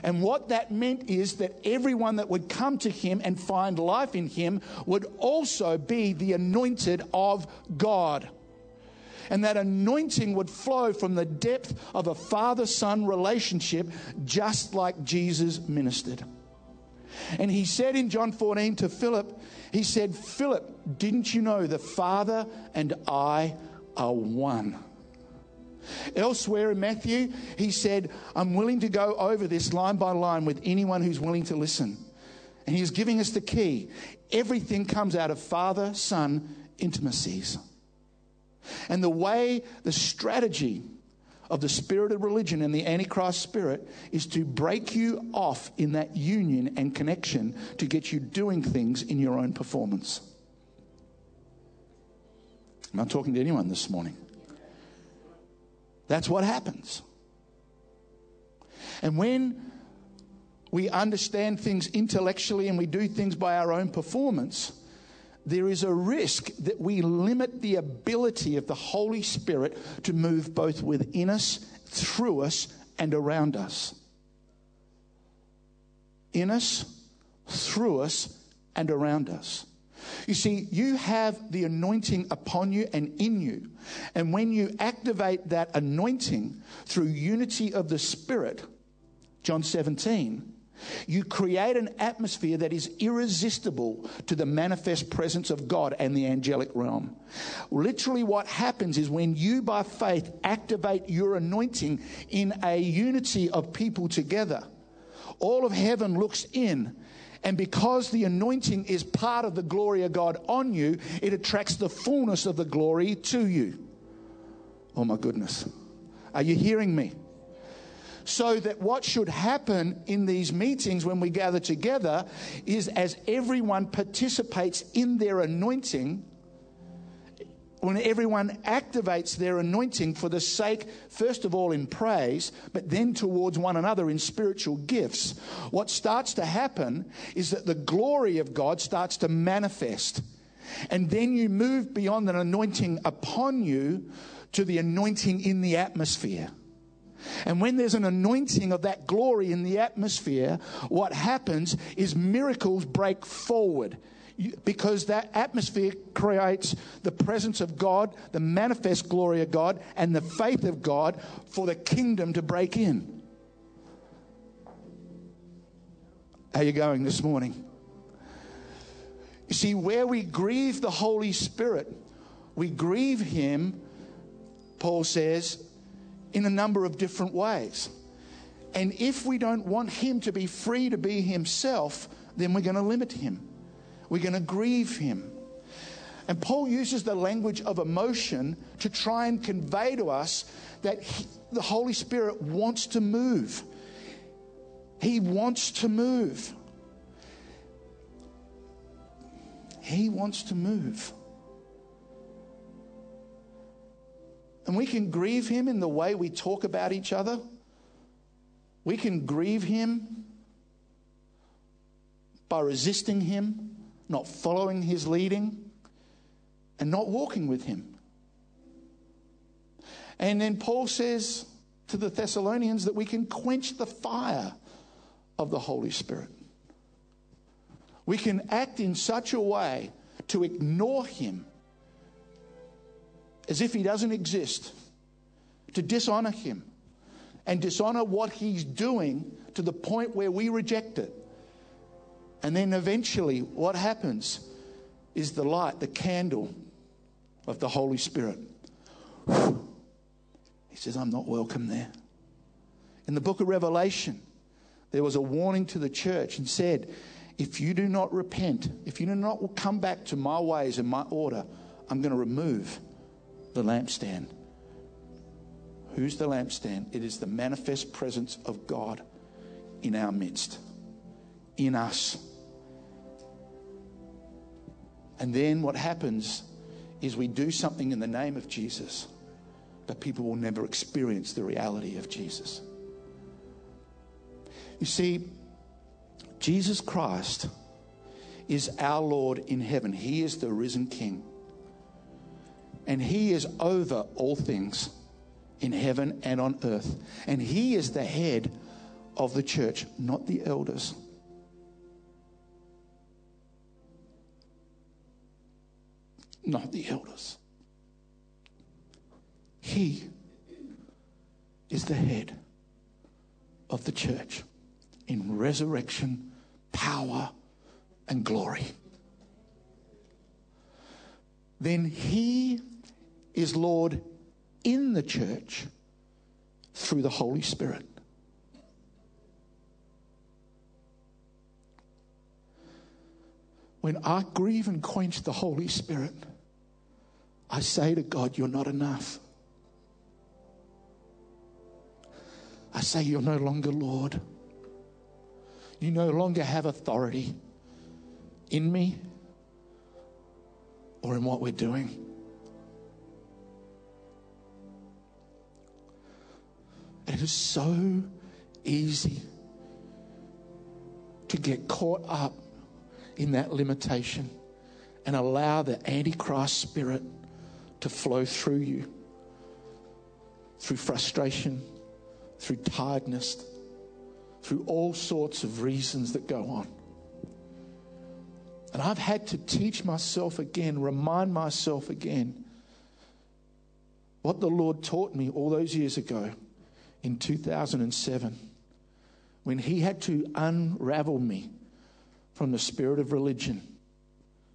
And what that meant is that everyone that would come to him and find life in him would also be the anointed of God and that anointing would flow from the depth of a father son relationship, just like Jesus ministered. And he said in John 14 to Philip, he said, Philip, didn't you know the Father and I are one? Elsewhere in Matthew, he said, I'm willing to go over this line by line with anyone who's willing to listen. And he's giving us the key. Everything comes out of father son intimacies. And the way, the strategy of the spirit of religion and the Antichrist spirit is to break you off in that union and connection to get you doing things in your own performance. I'm not talking to anyone this morning. That's what happens. And when we understand things intellectually and we do things by our own performance, there is a risk that we limit the ability of the Holy Spirit to move both within us, through us, and around us. In us, through us, and around us. You see, you have the anointing upon you and in you. And when you activate that anointing through unity of the Spirit, John 17, you create an atmosphere that is irresistible to the manifest presence of God and the angelic realm. Literally, what happens is when you, by faith, activate your anointing in a unity of people together, all of heaven looks in. And because the anointing is part of the glory of God on you, it attracts the fullness of the glory to you. Oh my goodness. Are you hearing me? So that what should happen in these meetings when we gather together is as everyone participates in their anointing, when everyone activates their anointing for the sake, first of all, in praise, but then towards one another in spiritual gifts, what starts to happen is that the glory of God starts to manifest. And then you move beyond an anointing upon you to the anointing in the atmosphere. And when there's an anointing of that glory in the atmosphere, what happens is miracles break forward because that atmosphere creates the presence of God, the manifest glory of God, and the faith of God for the kingdom to break in. How are you going this morning? You see, where we grieve the Holy Spirit, we grieve Him, Paul says, in a number of different ways. And if we don't want him to be free to be himself, then we're going to limit him. We're going to grieve him. And Paul uses the language of emotion to try and convey to us that he, the Holy Spirit wants to move. He wants to move. He wants to move. And we can grieve him in the way we talk about each other. We can grieve him by resisting him, not following his leading, and not walking with him. And then Paul says to the Thessalonians that we can quench the fire of the Holy Spirit. We can act in such a way to ignore him as if he doesn't exist, to dishonor him and dishonor what he's doing to the point where we reject it. And then eventually, what happens is the light, the candle of the Holy Spirit. He says, I'm not welcome there. In the book of Revelation, there was a warning to the church and said, If you do not repent, if you do not come back to my ways and my order, I'm going to remove the lampstand. Who's the lampstand? It is the manifest presence of God in our midst, in us. And then what happens is we do something in the name of Jesus, but people will never experience the reality of Jesus. You see, Jesus Christ is our Lord in heaven, He is the risen King and He is over all things in heaven and on earth. And He is the head of the church, not the elders. Not the elders. He is the head of the church in resurrection, power, and glory. Then He is Lord in the church through the Holy Spirit. When I grieve and quench the Holy Spirit, I say to God, You're not enough. I say, You're no longer Lord. You no longer have authority in me or in what we're doing. It is so easy to get caught up in that limitation and allow the Antichrist spirit to flow through you through frustration, through tiredness, through all sorts of reasons that go on. And I've had to teach myself again, remind myself again what the Lord taught me all those years ago in 2007 when He had to unravel me from the spirit of religion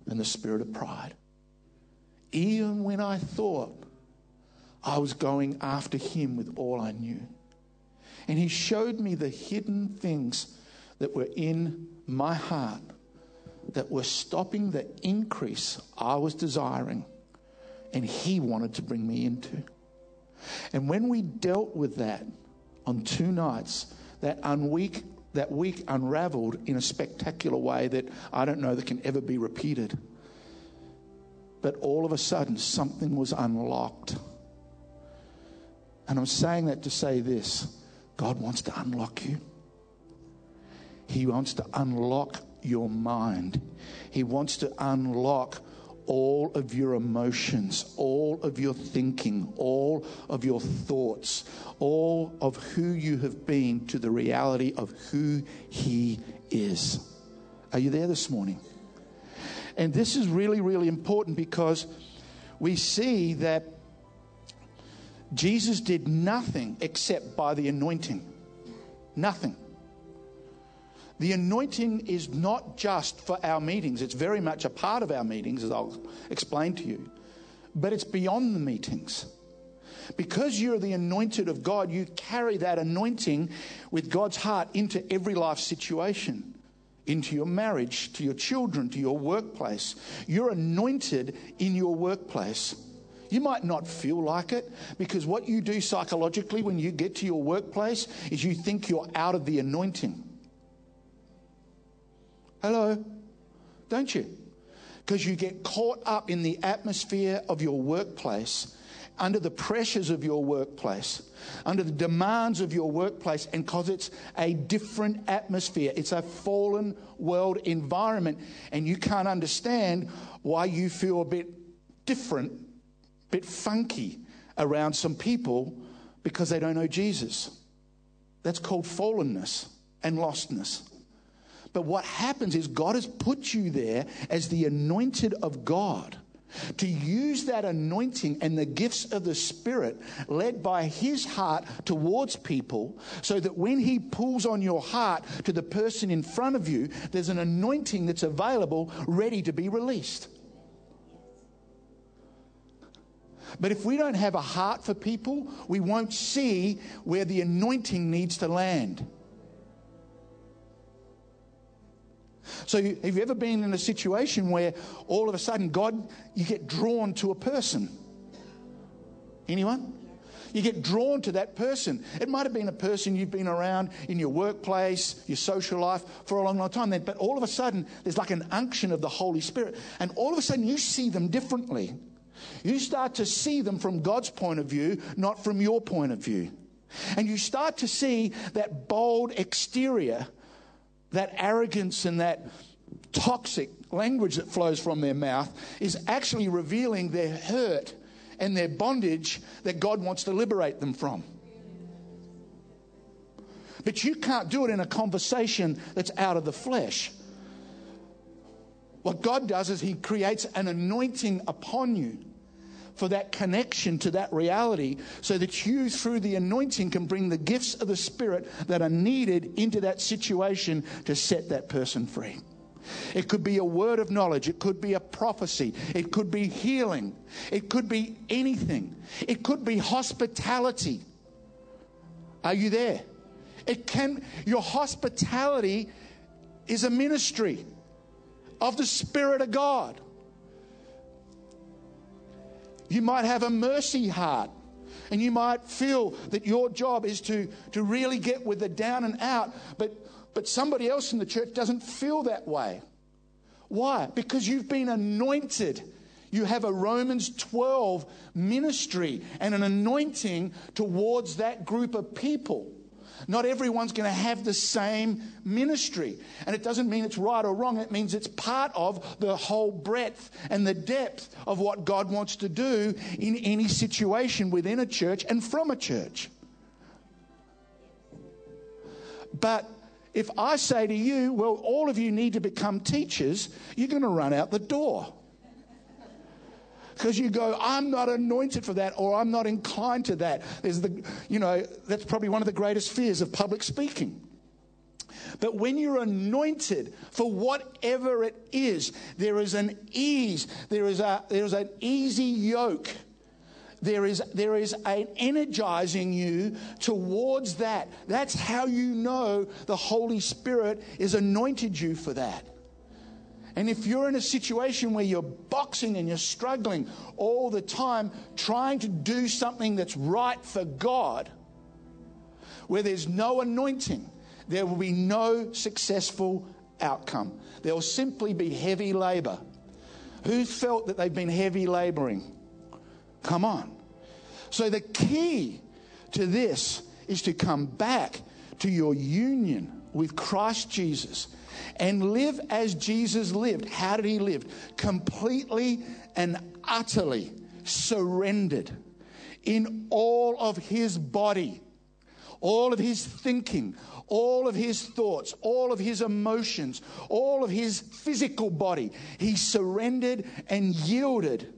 and the spirit of pride. Even when I thought I was going after Him with all I knew. And He showed me the hidden things that were in my heart that were stopping the increase I was desiring and He wanted to bring me into. And when we dealt with that on two nights, that unweek, that week unraveled in a spectacular way that I don't know that can ever be repeated. But all of a sudden, something was unlocked. And I'm saying that to say this God wants to unlock you. He wants to unlock your mind. He wants to unlock all of your emotions, all of your thinking, all of your thoughts, all of who you have been to the reality of who He is. Are you there this morning? And this is really, really important because we see that Jesus did nothing except by the anointing. Nothing. The anointing is not just for our meetings, it's very much a part of our meetings, as I'll explain to you, but it's beyond the meetings. Because you're the anointed of God, you carry that anointing with God's heart into every life situation, into your marriage, to your children, to your workplace. You're anointed in your workplace. You might not feel like it because what you do psychologically when you get to your workplace is you think you're out of the anointing. Hello? Don't you? Because you get caught up in the atmosphere of your workplace, under the pressures of your workplace, under the demands of your workplace, and because it's a different atmosphere. It's a fallen world environment, and you can't understand why you feel a bit different, a bit funky around some people because they don't know Jesus. That's called fallenness and lostness. But what happens is God has put you there as the anointed of God to use that anointing and the gifts of the Spirit led by His heart towards people so that when He pulls on your heart to the person in front of you, there's an anointing that's available ready to be released. But if we don't have a heart for people, we won't see where the anointing needs to land. So, have you ever been in a situation where all of a sudden God, you get drawn to a person? Anyone? You get drawn to that person. It might have been a person you've been around in your workplace, your social life for a long, long time. But all of a sudden, there's like an unction of the Holy Spirit. And all of a sudden, you see them differently. You start to see them from God's point of view, not from your point of view. And you start to see that bold exterior that arrogance and that toxic language that flows from their mouth is actually revealing their hurt and their bondage that God wants to liberate them from. But you can't do it in a conversation that's out of the flesh. What God does is He creates an anointing upon you for that connection to that reality so that you, through the anointing, can bring the gifts of the Spirit that are needed into that situation to set that person free. It could be a word of knowledge. It could be a prophecy. It could be healing. It could be anything. It could be hospitality. Are you there? It can, your hospitality is a ministry of the Spirit of God. You might have a mercy heart. And you might feel that your job is to, to really get with the down and out, but, but somebody else in the church doesn't feel that way. Why? Because you've been anointed. You have a Romans 12 ministry and an anointing towards that group of people. Not everyone's going to have the same ministry. And it doesn't mean it's right or wrong, it means it's part of the whole breadth and the depth of what God wants to do in any situation within a church and from a church. But if I say to you, well, all of you need to become teachers, you're going to run out the door. Because you go, I'm not anointed for that, or I'm not inclined to that. There's the, you know, that's probably one of the greatest fears of public speaking. But when you're anointed for whatever it is, there is an ease, there is, a, there is an easy yoke there is, there is an energizing you towards that. That's how you know the Holy Spirit has anointed you for that. And if you're in a situation where you're boxing and you're struggling all the time, trying to do something that's right for God, where there's no anointing, there will be no successful outcome. There will simply be heavy labor. Who's felt that they've been heavy laboring? Come on. So the key to this is to come back to your union with Christ Jesus and live as Jesus lived. How did he live? Completely and utterly surrendered in all of his body, all of his thinking, all of his thoughts, all of his emotions, all of his physical body. He surrendered and yielded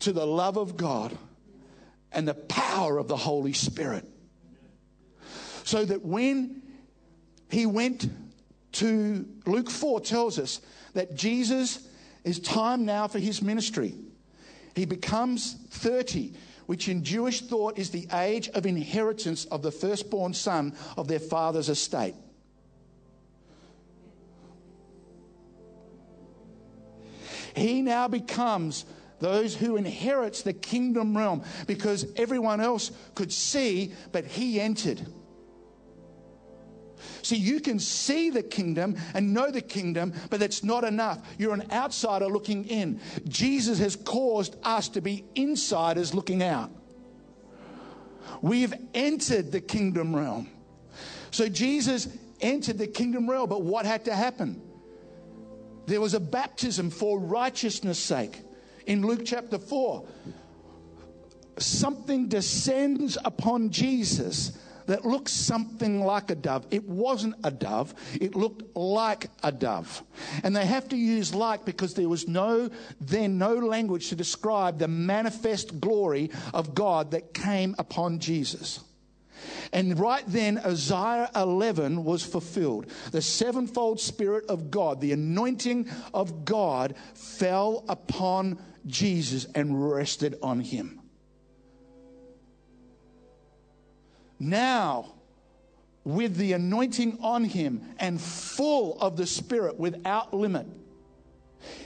to the love of God and the power of the Holy Spirit. So that when he went to Luke 4 tells us that Jesus is time now for his ministry. He becomes 30, which in Jewish thought is the age of inheritance of the firstborn son of their father's estate. He now becomes those who inherits the kingdom realm because everyone else could see, but he entered. See, you can see the kingdom and know the kingdom, but that's not enough. You're an outsider looking in. Jesus has caused us to be insiders looking out. We've entered the kingdom realm. So Jesus entered the kingdom realm, but what had to happen? There was a baptism for righteousness' sake in Luke chapter 4. Something descends upon Jesus that looks something like a dove. It wasn't a dove, it looked like a dove. And they have to use like because there was no, then no language to describe the manifest glory of God that came upon Jesus. And right then, Isaiah 11 was fulfilled. The sevenfold Spirit of God, the anointing of God, fell upon Jesus and rested on him. Now, with the anointing on him and full of the Spirit without limit,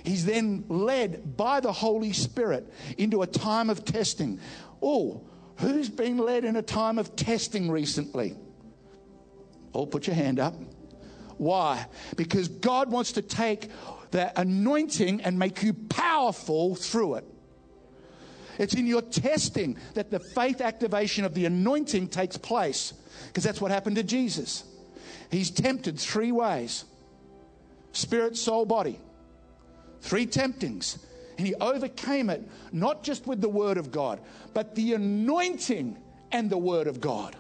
he's then led by the Holy Spirit into a time of testing. Oh, who's been led in a time of testing recently? Oh, put your hand up. Why? Because God wants to take that anointing and make you powerful through it. It's in your testing that the faith activation of the anointing takes place because that's what happened to Jesus. He's tempted three ways spirit, soul, body. Three temptings. And he overcame it not just with the word of God, but the anointing and the word of God.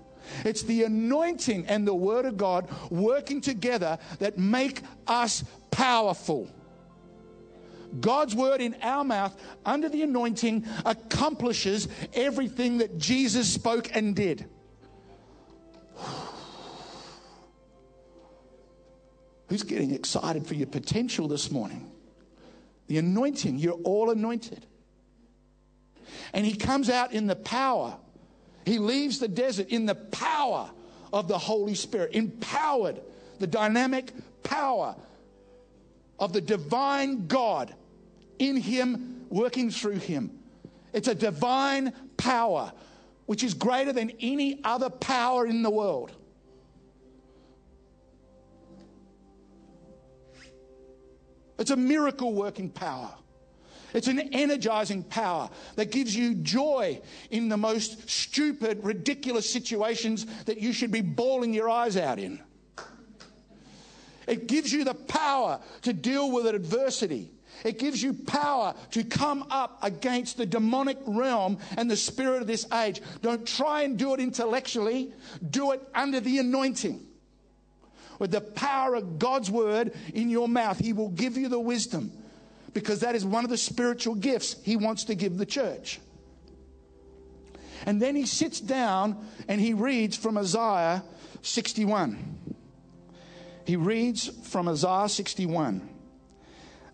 It's the anointing and the word of God working together that make us powerful. God's word in our mouth under the anointing accomplishes everything that Jesus spoke and did. Who's getting excited for your potential this morning? The anointing, you're all anointed. And he comes out in the power. He leaves the desert in the power of the Holy Spirit, empowered, the dynamic power of the divine God in Him, working through Him. It's a divine power which is greater than any other power in the world. It's a miracle working power. It's an energizing power that gives you joy in the most stupid, ridiculous situations that you should be bawling your eyes out in. It gives you the power to deal with adversity. It gives you power to come up against the demonic realm and the spirit of this age. Don't try and do it intellectually, do it under the anointing. With the power of God's word in your mouth, He will give you the wisdom because that is one of the spiritual gifts He wants to give the church. And then he sits down and he reads from Isaiah 61. He reads from Isaiah 61.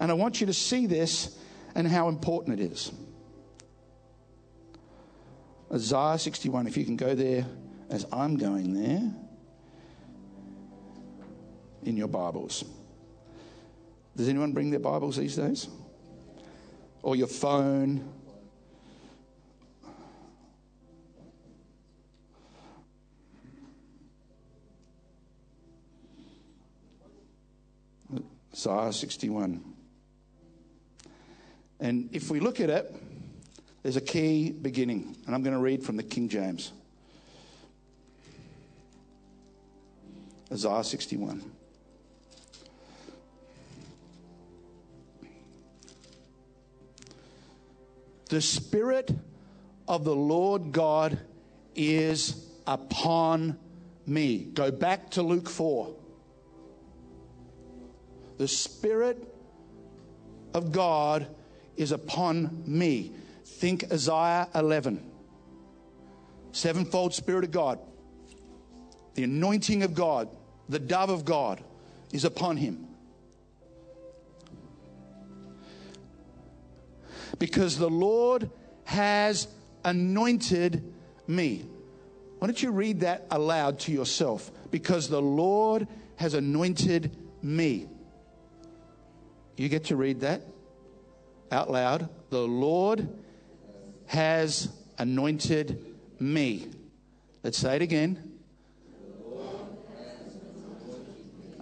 And I want you to see this and how important it is. Isaiah 61, if you can go there as I'm going there in your Bibles. Does anyone bring their Bibles these days? Or your phone? Isaiah 61. And if we look at it, there's a key beginning. And I'm going to read from the King James Isaiah 61. The Spirit of the Lord God is upon me. Go back to Luke 4. The Spirit of God is upon me. Think Isaiah 11. Sevenfold Spirit of God, the anointing of God, the dove of God is upon him. Because the Lord has anointed me. Why don't you read that aloud to yourself? Because the Lord has anointed me. You get to read that? Out loud. The Lord has anointed me. Let's say it again.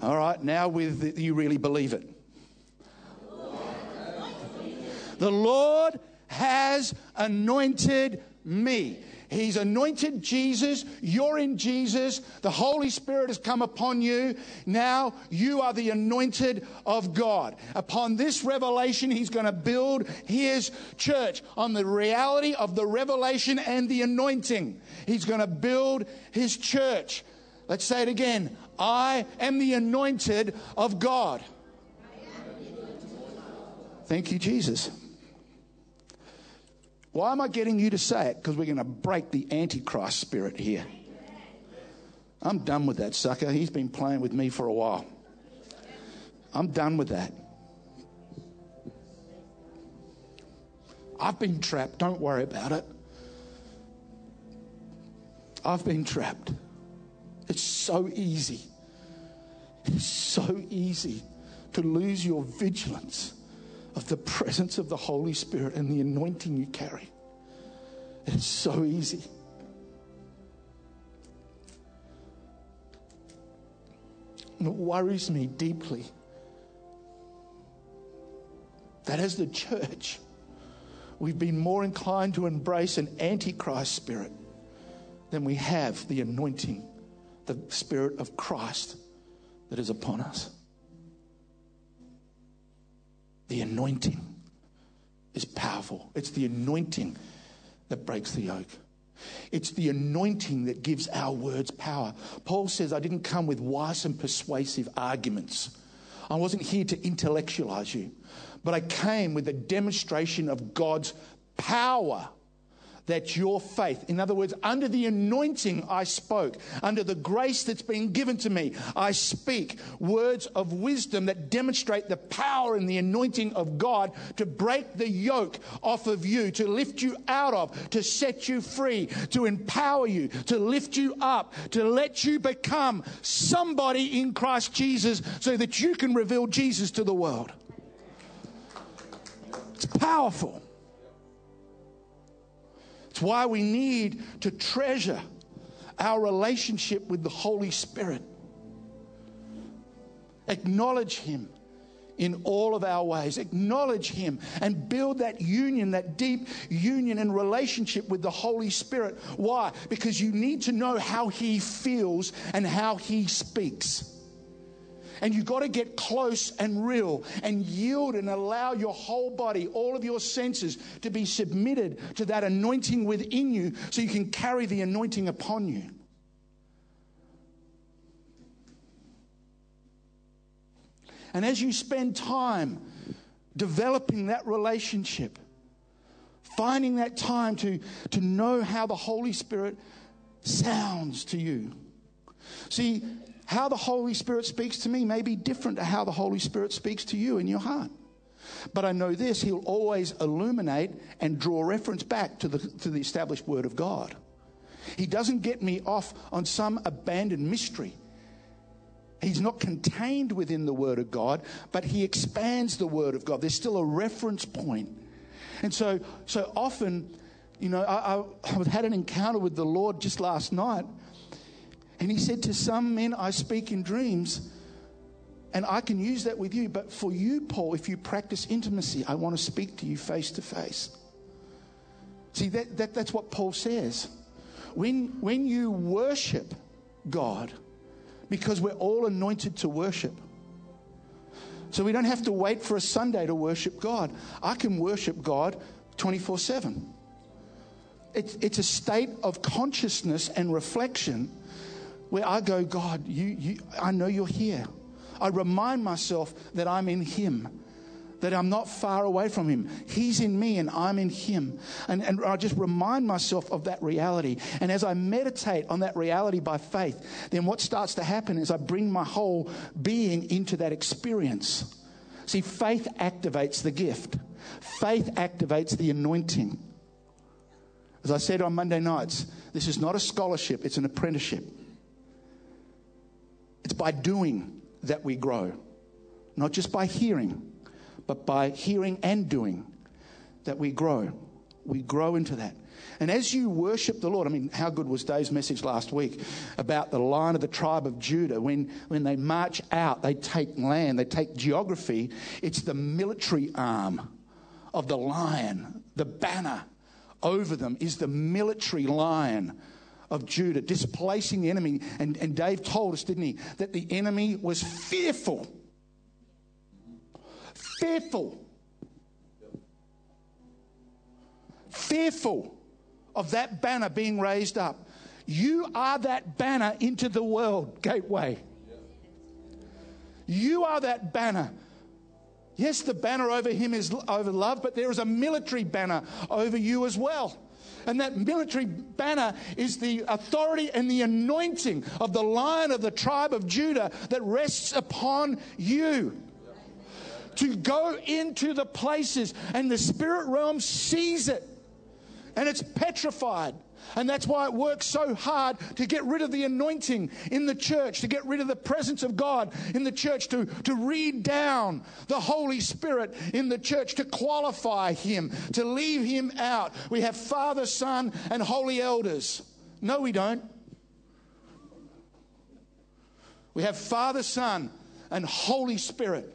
All right, now with you really believe it. The Lord has anointed me. He's anointed Jesus. You're in Jesus. The Holy Spirit has come upon you. Now you are the anointed of God. Upon this revelation, He's going to build His church on the reality of the revelation and the anointing. He's going to build His church. Let's say it again. I am the anointed of God. Thank you, Jesus. Why am I getting you to say it? Because we're going to break the Antichrist spirit here. I'm done with that sucker. He's been playing with me for a while. I'm done with that. I've been trapped. Don't worry about it. I've been trapped. It's so easy. It's so easy to lose your vigilance of the presence of the Holy Spirit and the anointing you carry. It's so easy. And it worries me deeply that as the church, we've been more inclined to embrace an antichrist spirit than we have the anointing, the spirit of Christ that is upon us. The anointing is powerful. It's the anointing that breaks the yoke. It's the anointing that gives our words power. Paul says, I didn't come with wise and persuasive arguments. I wasn't here to intellectualize you, but I came with a demonstration of God's power that your faith, in other words, under the anointing I spoke, under the grace that's been given to me, I speak words of wisdom that demonstrate the power and the anointing of God to break the yoke off of you, to lift you out of, to set you free, to empower you, to lift you up, to let you become somebody in Christ Jesus so that you can reveal Jesus to the world. It's powerful. It's why we need to treasure our relationship with the Holy Spirit. Acknowledge Him, in all of our ways. Acknowledge Him and build that union, that deep union and relationship with the Holy Spirit. Why? Because you need to know how He feels and how He speaks. And you've got to get close and real and yield and allow your whole body, all of your senses, to be submitted to that anointing within you so you can carry the anointing upon you. And as you spend time developing that relationship, finding that time to, to know how the Holy Spirit sounds to you. See, how the Holy Spirit speaks to me may be different to how the Holy Spirit speaks to you in your heart. But I know this, He'll always illuminate and draw reference back to the, to the established Word of God. He doesn't get me off on some abandoned mystery. He's not contained within the Word of God, but he expands the Word of God. There's still a reference point. And so, so often, you know, I, I, I had an encounter with the Lord just last night, and he said, To some men I speak in dreams, and I can use that with you. But for you, Paul, if you practice intimacy, I want to speak to you face to face. See, that, that, that's what Paul says. When, when you worship God, because we're all anointed to worship. So we don't have to wait for a Sunday to worship God. I can worship God 24 7. It's, it's a state of consciousness and reflection where I go, God, you, you, I know you're here. I remind myself that I'm in Him that I'm not far away from Him. He's in me and I'm in Him. And, and I just remind myself of that reality. And as I meditate on that reality by faith, then what starts to happen is I bring my whole being into that experience. See, faith activates the gift, faith activates the anointing. As I said on Monday nights, this is not a scholarship, it's an apprenticeship. It's by doing that we grow, not just by hearing but by hearing and doing that we grow. We grow into that. And as you worship the Lord, I mean, how good was Dave's message last week about the line of the tribe of Judah? When, when they march out, they take land, they take geography. It's the military arm of the lion. The banner over them is the military lion of Judah, displacing the enemy. And, and Dave told us, didn't he, that the enemy was fearful fearful. Fearful of that banner being raised up. You are that banner into the world, Gateway. You are that banner. Yes, the banner over him is over love, but there is a military banner over you as well. And that military banner is the authority and the anointing of the lion of the tribe of Judah that rests upon you to go into the places, and the spirit realm sees it, and it's petrified. And that's why it works so hard to get rid of the anointing in the church, to get rid of the presence of God in the church, to, to read down the Holy Spirit in the church, to qualify Him, to leave Him out. We have Father, Son, and Holy Elders. No, we don't. We have Father, Son, and Holy Spirit.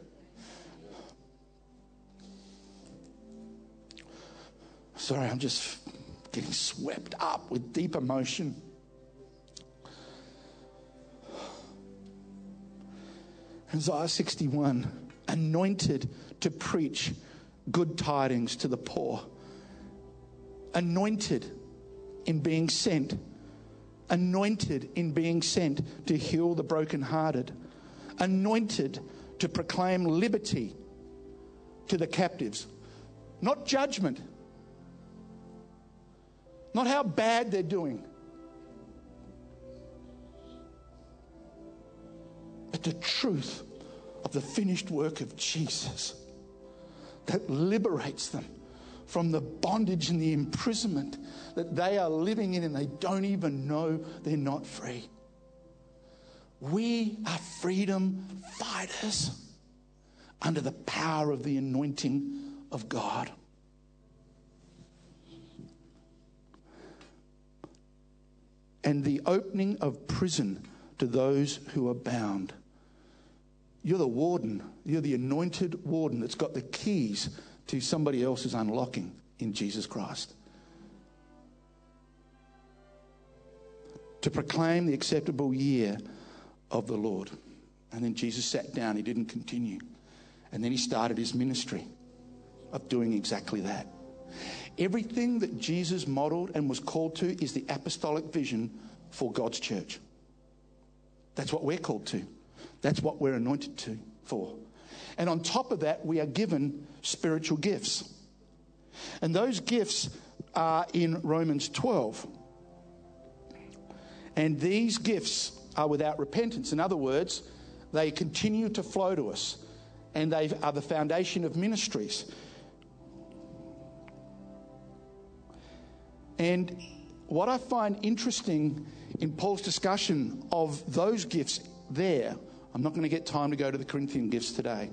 Sorry, I'm just getting swept up with deep emotion. Isaiah 61 anointed to preach good tidings to the poor, anointed in being sent, anointed in being sent to heal the brokenhearted, anointed to proclaim liberty to the captives, not judgment not how bad they're doing, but the truth of the finished work of Jesus that liberates them from the bondage and the imprisonment that they are living in and they don't even know they're not free. We are freedom fighters under the power of the anointing of God. And the opening of prison to those who are bound. You're the warden. You're the anointed warden that's got the keys to somebody else's unlocking in Jesus Christ. To proclaim the acceptable year of the Lord. And then Jesus sat down, he didn't continue. And then he started his ministry of doing exactly that. Everything that Jesus modeled and was called to is the apostolic vision for God's church. That's what we're called to. That's what we're anointed to for. And on top of that, we are given spiritual gifts. And those gifts are in Romans 12. And these gifts are without repentance. In other words, they continue to flow to us and they are the foundation of ministries. And what I find interesting in Paul's discussion of those gifts there, I'm not going to get time to go to the Corinthian gifts today.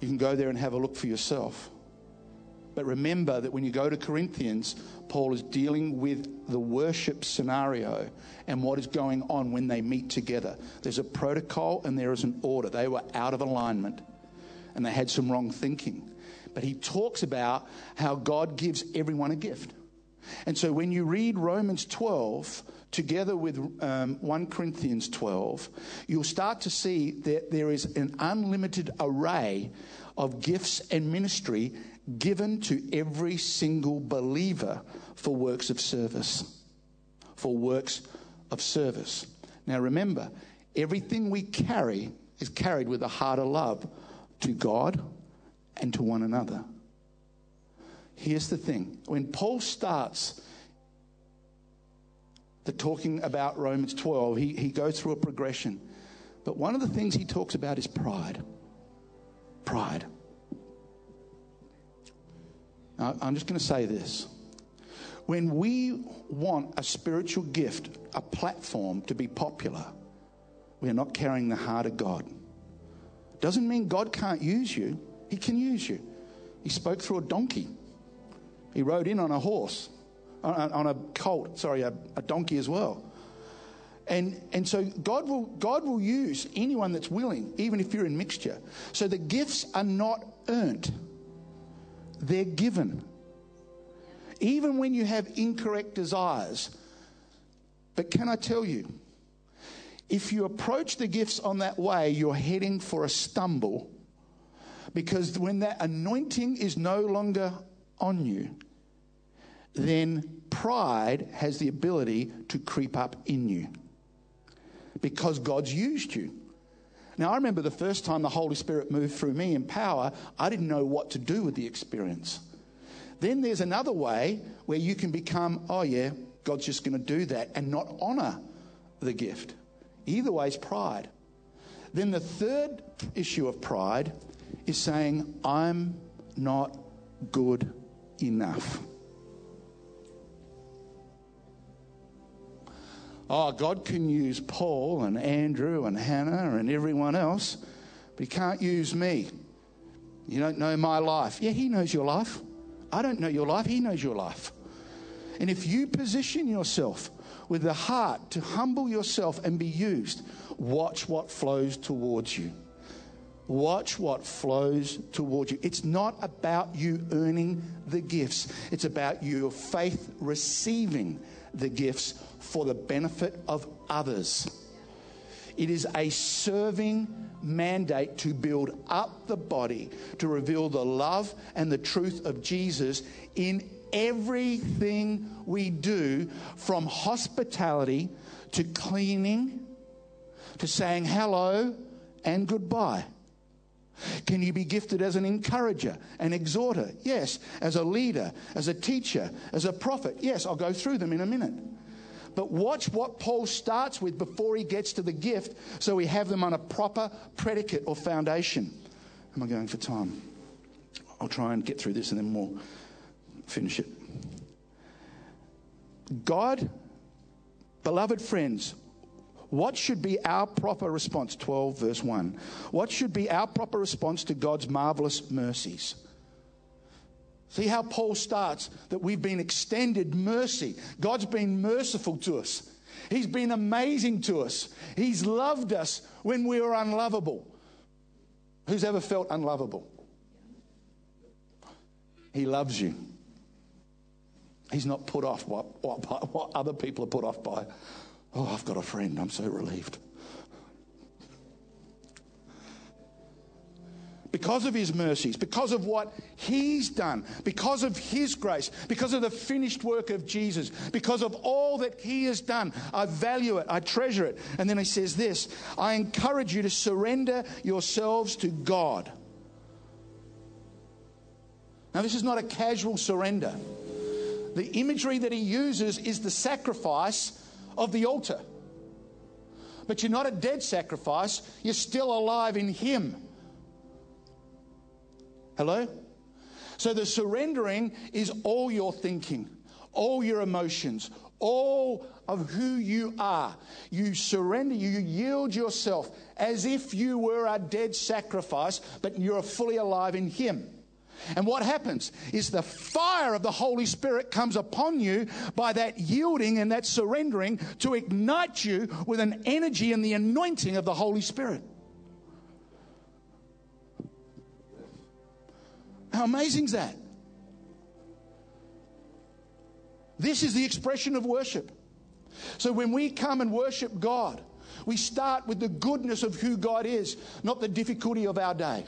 You can go there and have a look for yourself. But remember that when you go to Corinthians, Paul is dealing with the worship scenario and what is going on when they meet together. There's a protocol and there is an order. They were out of alignment and they had some wrong thinking. But he talks about how God gives everyone a gift. And so when you read Romans 12 together with um, 1 Corinthians 12, you'll start to see that there is an unlimited array of gifts and ministry given to every single believer for works of service. For works of service. Now remember, everything we carry is carried with a heart of love to God and to one another. Here's the thing when Paul starts the talking about Romans 12, he, he goes through a progression. But one of the things he talks about is pride. Pride. Now, I'm just going to say this. When we want a spiritual gift, a platform to be popular, we are not carrying the heart of God. Doesn't mean God can't use you, He can use you. He spoke through a donkey. He rode in on a horse, on, on a colt, sorry, a, a donkey as well. And, and so God will, God will use anyone that's willing, even if you're in mixture. So the gifts are not earned, they're given. Even when you have incorrect desires. But can I tell you, if you approach the gifts on that way, you're heading for a stumble. Because when that anointing is no longer on you, then pride has the ability to creep up in you because God's used you. Now, I remember the first time the Holy Spirit moved through me in power, I didn't know what to do with the experience. Then there's another way where you can become, oh, yeah, God's just going to do that and not honor the gift. Either way is pride. Then the third issue of pride is saying, I'm not good enough. Oh, God can use Paul and Andrew and Hannah and everyone else, but He can't use me. You don't know my life. Yeah, He knows your life. I don't know your life. He knows your life. And if you position yourself with the heart to humble yourself and be used, watch what flows towards you. Watch what flows towards you. It's not about you earning the gifts, it's about your faith receiving the gifts for the benefit of others. It is a serving mandate to build up the body, to reveal the love and the truth of Jesus in everything we do, from hospitality to cleaning to saying hello and goodbye. Can you be gifted as an encourager, an exhorter? Yes. As a leader, as a teacher, as a prophet? Yes, I'll go through them in a minute. But watch what Paul starts with before he gets to the gift so we have them on a proper predicate or foundation. Am I going for time? I'll try and get through this and then we'll finish it. God, beloved friends, what should be our proper response? 12, verse 1. What should be our proper response to God's marvelous mercies? See how Paul starts that we've been extended mercy. God's been merciful to us. He's been amazing to us. He's loved us when we were unlovable. Who's ever felt unlovable? He loves you. He's not put off by what, what other people are put off by. Oh, I've got a friend. I'm so relieved. because of his mercies, because of what he's done, because of his grace, because of the finished work of Jesus, because of all that he has done. I value it, I treasure it. And then he says this I encourage you to surrender yourselves to God. Now, this is not a casual surrender. The imagery that he uses is the sacrifice of the altar. But you're not a dead sacrifice, you're still alive in him. Hello? So the surrendering is all your thinking, all your emotions, all of who you are. You surrender, you yield yourself as if you were a dead sacrifice, but you're fully alive in Him. And what happens is the fire of the Holy Spirit comes upon you by that yielding and that surrendering to ignite you with an energy and the anointing of the Holy Spirit. How amazing is that? This is the expression of worship. So when we come and worship God, we start with the goodness of who God is, not the difficulty of our day.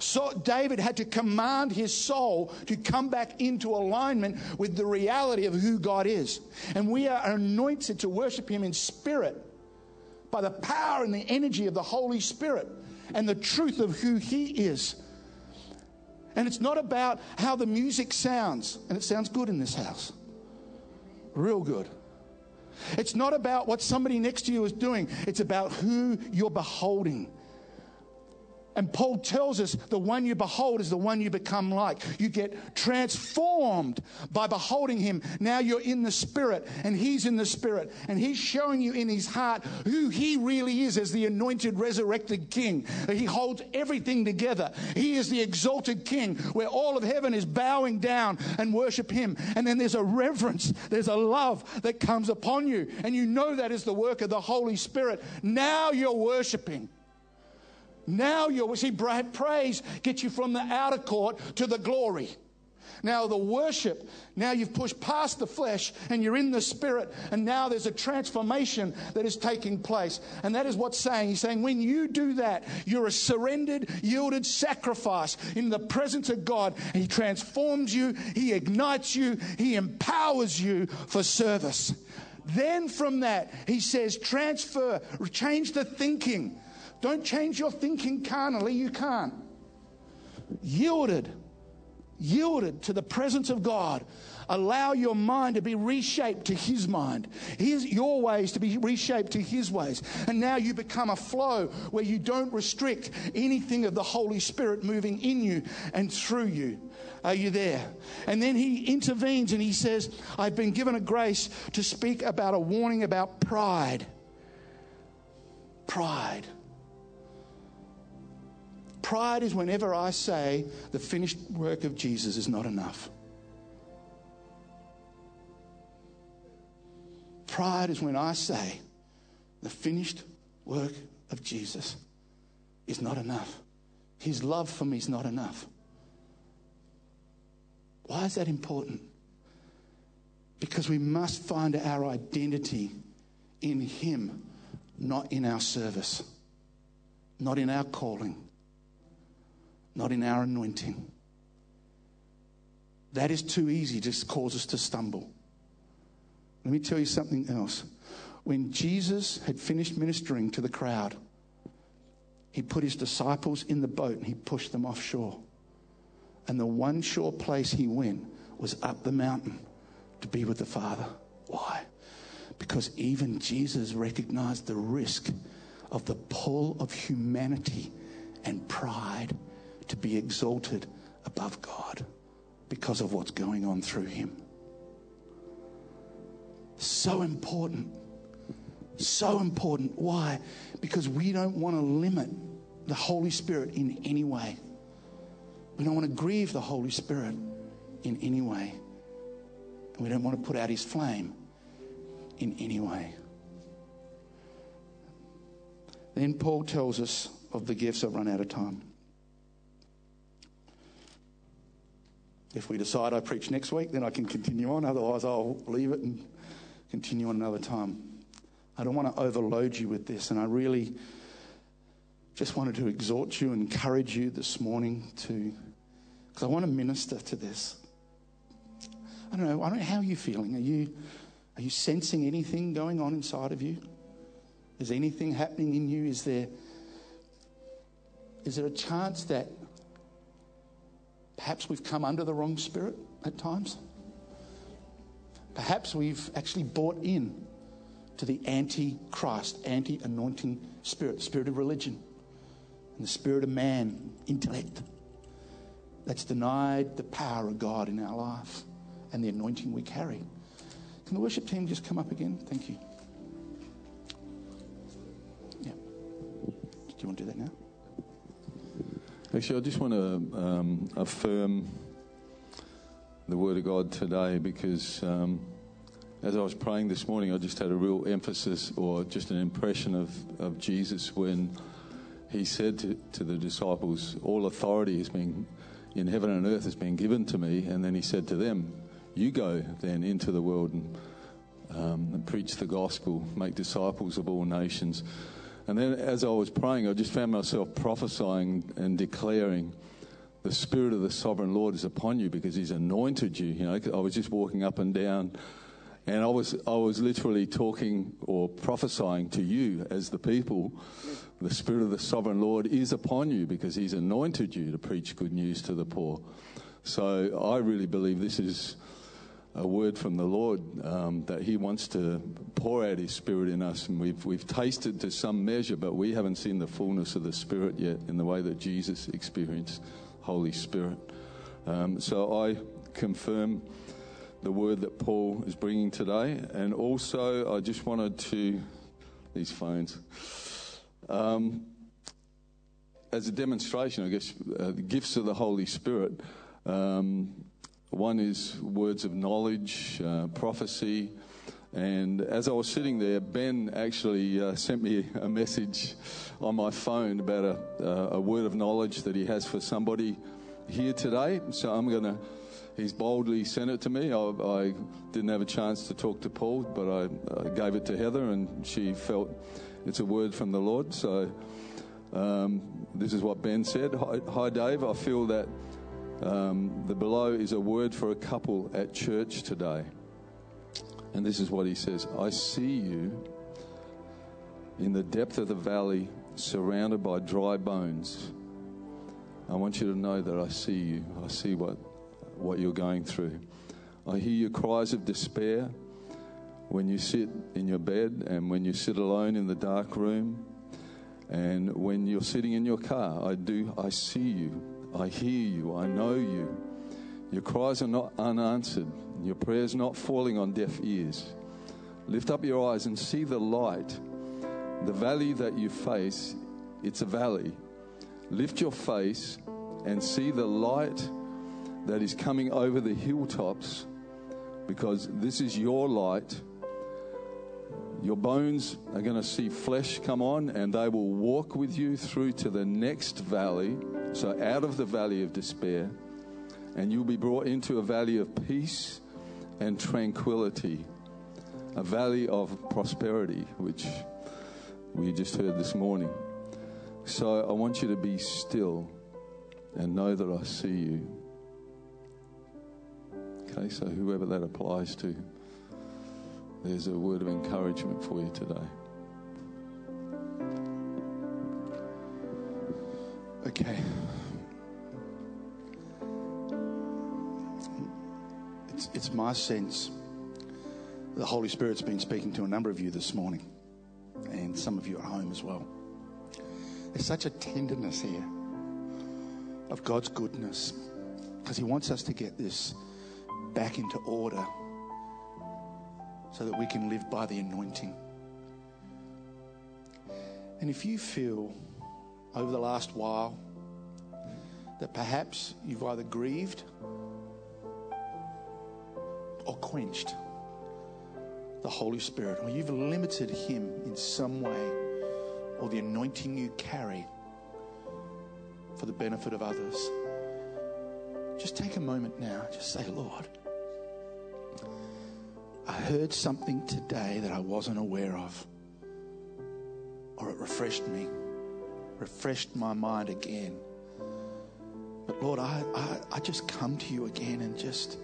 So David had to command his soul to come back into alignment with the reality of who God is. And we are anointed to worship him in spirit by the power and the energy of the Holy Spirit and the truth of who he is. And it's not about how the music sounds, and it sounds good in this house. Real good. It's not about what somebody next to you is doing, it's about who you're beholding. And Paul tells us the one you behold is the one you become like. You get transformed by beholding him. Now you're in the spirit and he's in the spirit and he's showing you in his heart who he really is as the anointed resurrected king. He holds everything together. He is the exalted king where all of heaven is bowing down and worship him. And then there's a reverence, there's a love that comes upon you. And you know that is the work of the Holy Spirit. Now you're worshiping. Now you're, see, praise gets you from the outer court to the glory. Now, the worship, now you've pushed past the flesh and you're in the spirit, and now there's a transformation that is taking place. And that is what's saying. He's saying, when you do that, you're a surrendered, yielded sacrifice in the presence of God. He transforms you, He ignites you, He empowers you for service. Then from that, He says, transfer, change the thinking. Don't change your thinking carnally, you can't. Yielded, yielded to the presence of God. Allow your mind to be reshaped to His mind, His, your ways to be reshaped to His ways. And now you become a flow where you don't restrict anything of the Holy Spirit moving in you and through you. Are you there? And then he intervenes and he says, I've been given a grace to speak about a warning about pride. Pride. Pride is whenever I say the finished work of Jesus is not enough. Pride is when I say the finished work of Jesus is not enough. His love for me is not enough. Why is that important? Because we must find our identity in Him, not in our service, not in our calling not in our anointing. That is too easy, just cause us to stumble. Let me tell you something else. When Jesus had finished ministering to the crowd, he put his disciples in the boat and he pushed them offshore. And the one sure place he went was up the mountain to be with the Father. Why? Because even Jesus recognized the risk of the pull of humanity and pride to be exalted above God because of what's going on through him. So important. So important. Why? Because we don't want to limit the Holy Spirit in any way. We don't want to grieve the Holy Spirit in any way. We don't want to put out his flame in any way. Then Paul tells us of the gifts. I've run out of time. If we decide I preach next week, then I can continue on. Otherwise, I'll leave it and continue on another time. I don't want to overload you with this, and I really just wanted to exhort you, encourage you this morning to, because I want to minister to this. I don't know. I don't know how you're feeling. Are you, are you sensing anything going on inside of you? Is anything happening in you? Is there, is there a chance that perhaps we've come under the wrong spirit at times? Perhaps we've actually bought in to the anti Christ, anti anointing spirit, spirit of religion, and the spirit of man, intellect, that's denied the power of God in our life and the anointing we carry. Can the worship team just come up again? Thank you. Yeah. Do you want to do that now? Actually, I just want to um, affirm the Word of God today because um, as I was praying this morning, I just had a real emphasis or just an impression of, of Jesus when he said to, to the disciples, All authority has been in heaven and earth has been given to me. And then he said to them, You go then into the world and, um, and preach the gospel, make disciples of all nations. And then as I was praying, I just found myself prophesying and declaring, the Spirit of the Sovereign Lord is upon you because He's anointed you. You know, I was just walking up and down, and I was I was literally talking or prophesying to you as the people. The Spirit of the Sovereign Lord is upon you because He's anointed you to preach good news to the poor. So I really believe this is a word from the Lord um, that He wants to pour out His Spirit in us, and we've we've tasted to some measure, but we haven't seen the fullness of the Spirit yet in the way that Jesus experienced Holy Spirit. Um, so I confirm the word that Paul is bringing today, and also I just wanted to these phones. Um, as a demonstration, I guess, uh, the gifts of the Holy Spirit. Um, one is words of knowledge, uh, prophecy. And as I was sitting there, Ben actually uh, sent me a message on my phone about a, uh, a word of knowledge that he has for somebody here today. So I'm going to, he's boldly sent it to me. I, I, didn't have a chance to talk to Paul, but I, gave it to Heather and she felt it's a word from the Lord. So um, this is what Ben said Hi, hi Dave. I feel that um, the below is a word for a couple at church today. And this is what he says I see you in the depth of the valley, surrounded by dry bones. I want you to know that I see you. I see what, what you're going through. I hear your cries of despair when you sit in your bed and when you sit alone in the dark room and when you're sitting in your car. I do, I see you. I hear you. I know you. Your cries are not unanswered. Your prayers not falling on deaf ears. Lift up your eyes and see the light. The valley that you face, it's a valley. Lift your face and see the light that is coming over the hilltops because this is your light. Your bones are going to see flesh come on and they will walk with you through to the next valley. So, out of the valley of despair, and you'll be brought into a valley of peace and tranquility, a valley of prosperity, which we just heard this morning. So I want you to be still and know that I see you. Okay, so whoever that applies to, there's a word of encouragement for you today. Okay. It's, it's my sense the Holy Spirit's been speaking to a number of you this morning, and some of you at home as well. There's such a tenderness here of God's goodness because He wants us to get this back into order so that we can live by the anointing. And if you feel over the last while that perhaps you've either grieved or quenched the Holy Spirit, or you've limited Him in some way, or the anointing you carry for the benefit of others, just take a moment now. Just say, Lord, I heard something today that I wasn't aware of, or it refreshed me, refreshed my mind again. But Lord, I, I, I just come to you again and just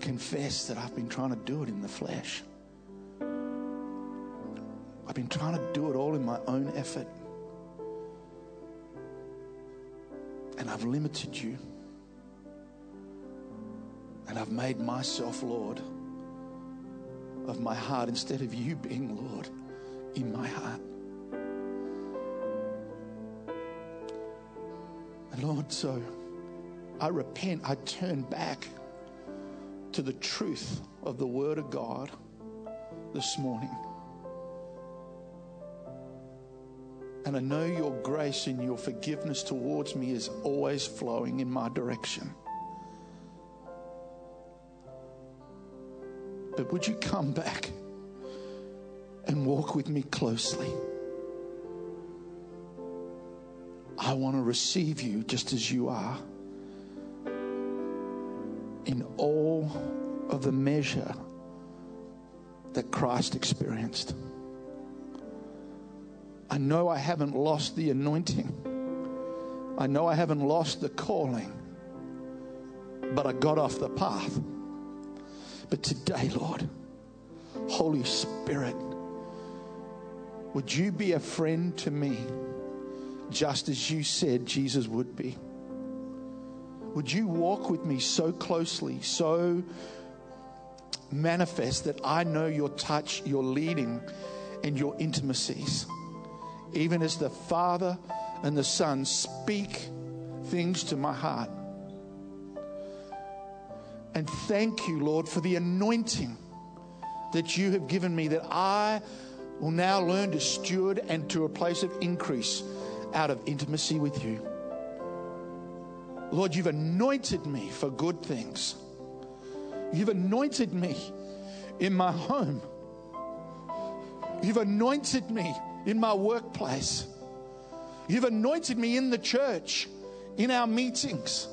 confess that I've been trying to do it in the flesh. I've been trying to do it all in my own effort. And I've limited you. And I've made myself Lord of my heart instead of you being Lord in my heart. Lord, so I repent, I turn back to the truth of the Word of God this morning. And I know your grace and your forgiveness towards me is always flowing in my direction. But would you come back and walk with me closely? I want to receive you just as you are in all of the measure that Christ experienced. I know I haven't lost the anointing. I know I haven't lost the calling, but I got off the path. But today, Lord, Holy Spirit, would you be a friend to me just as you said Jesus would be? Would you walk with me so closely, so manifest that I know your touch, your leading, and your intimacies? Even as the Father and the Son speak things to my heart. And thank you, Lord, for the anointing that you have given me that I will now learn to steward and to a place of increase out of intimacy with you. Lord, you've anointed me for good things. You've anointed me in my home. You've anointed me in my workplace. You've anointed me in the church, in our meetings,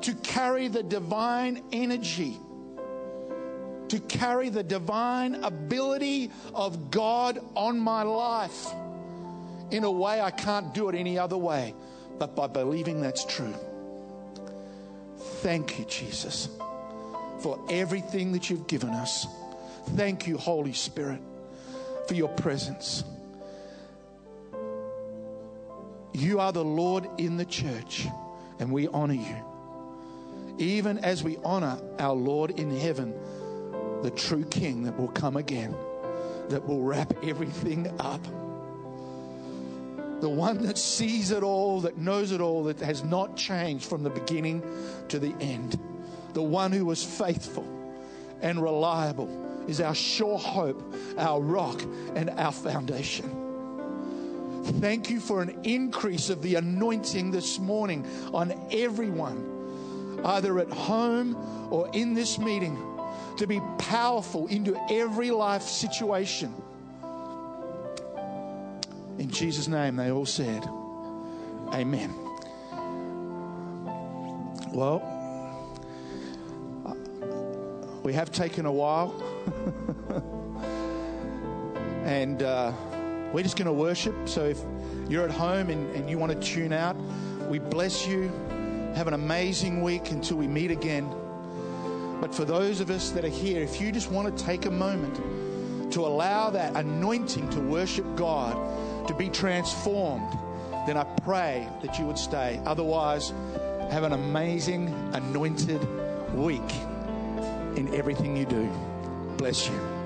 to carry the divine energy, to carry the divine ability of God on my life in a way I can't do it any other way but by believing that's true. Thank you, Jesus, for everything that you've given us. Thank you, Holy Spirit, for your presence. You are the Lord in the church, and we honor you. Even as we honor our Lord in heaven, the true King that will come again, that will wrap everything up the one that sees it all, that knows it all, that has not changed from the beginning to the end, the one who was faithful and reliable is our sure hope, our rock, and our foundation. Thank you for an increase of the anointing this morning on everyone, either at home or in this meeting, to be powerful into every life situation in Jesus' name, they all said, Amen. Well, we have taken a while. and uh, we're just going to worship. So if you're at home and, and you want to tune out, we bless you. Have an amazing week until we meet again. But for those of us that are here, if you just want to take a moment to allow that anointing to worship God, to be transformed, then I pray that you would stay. Otherwise, have an amazing, anointed week in everything you do. Bless you.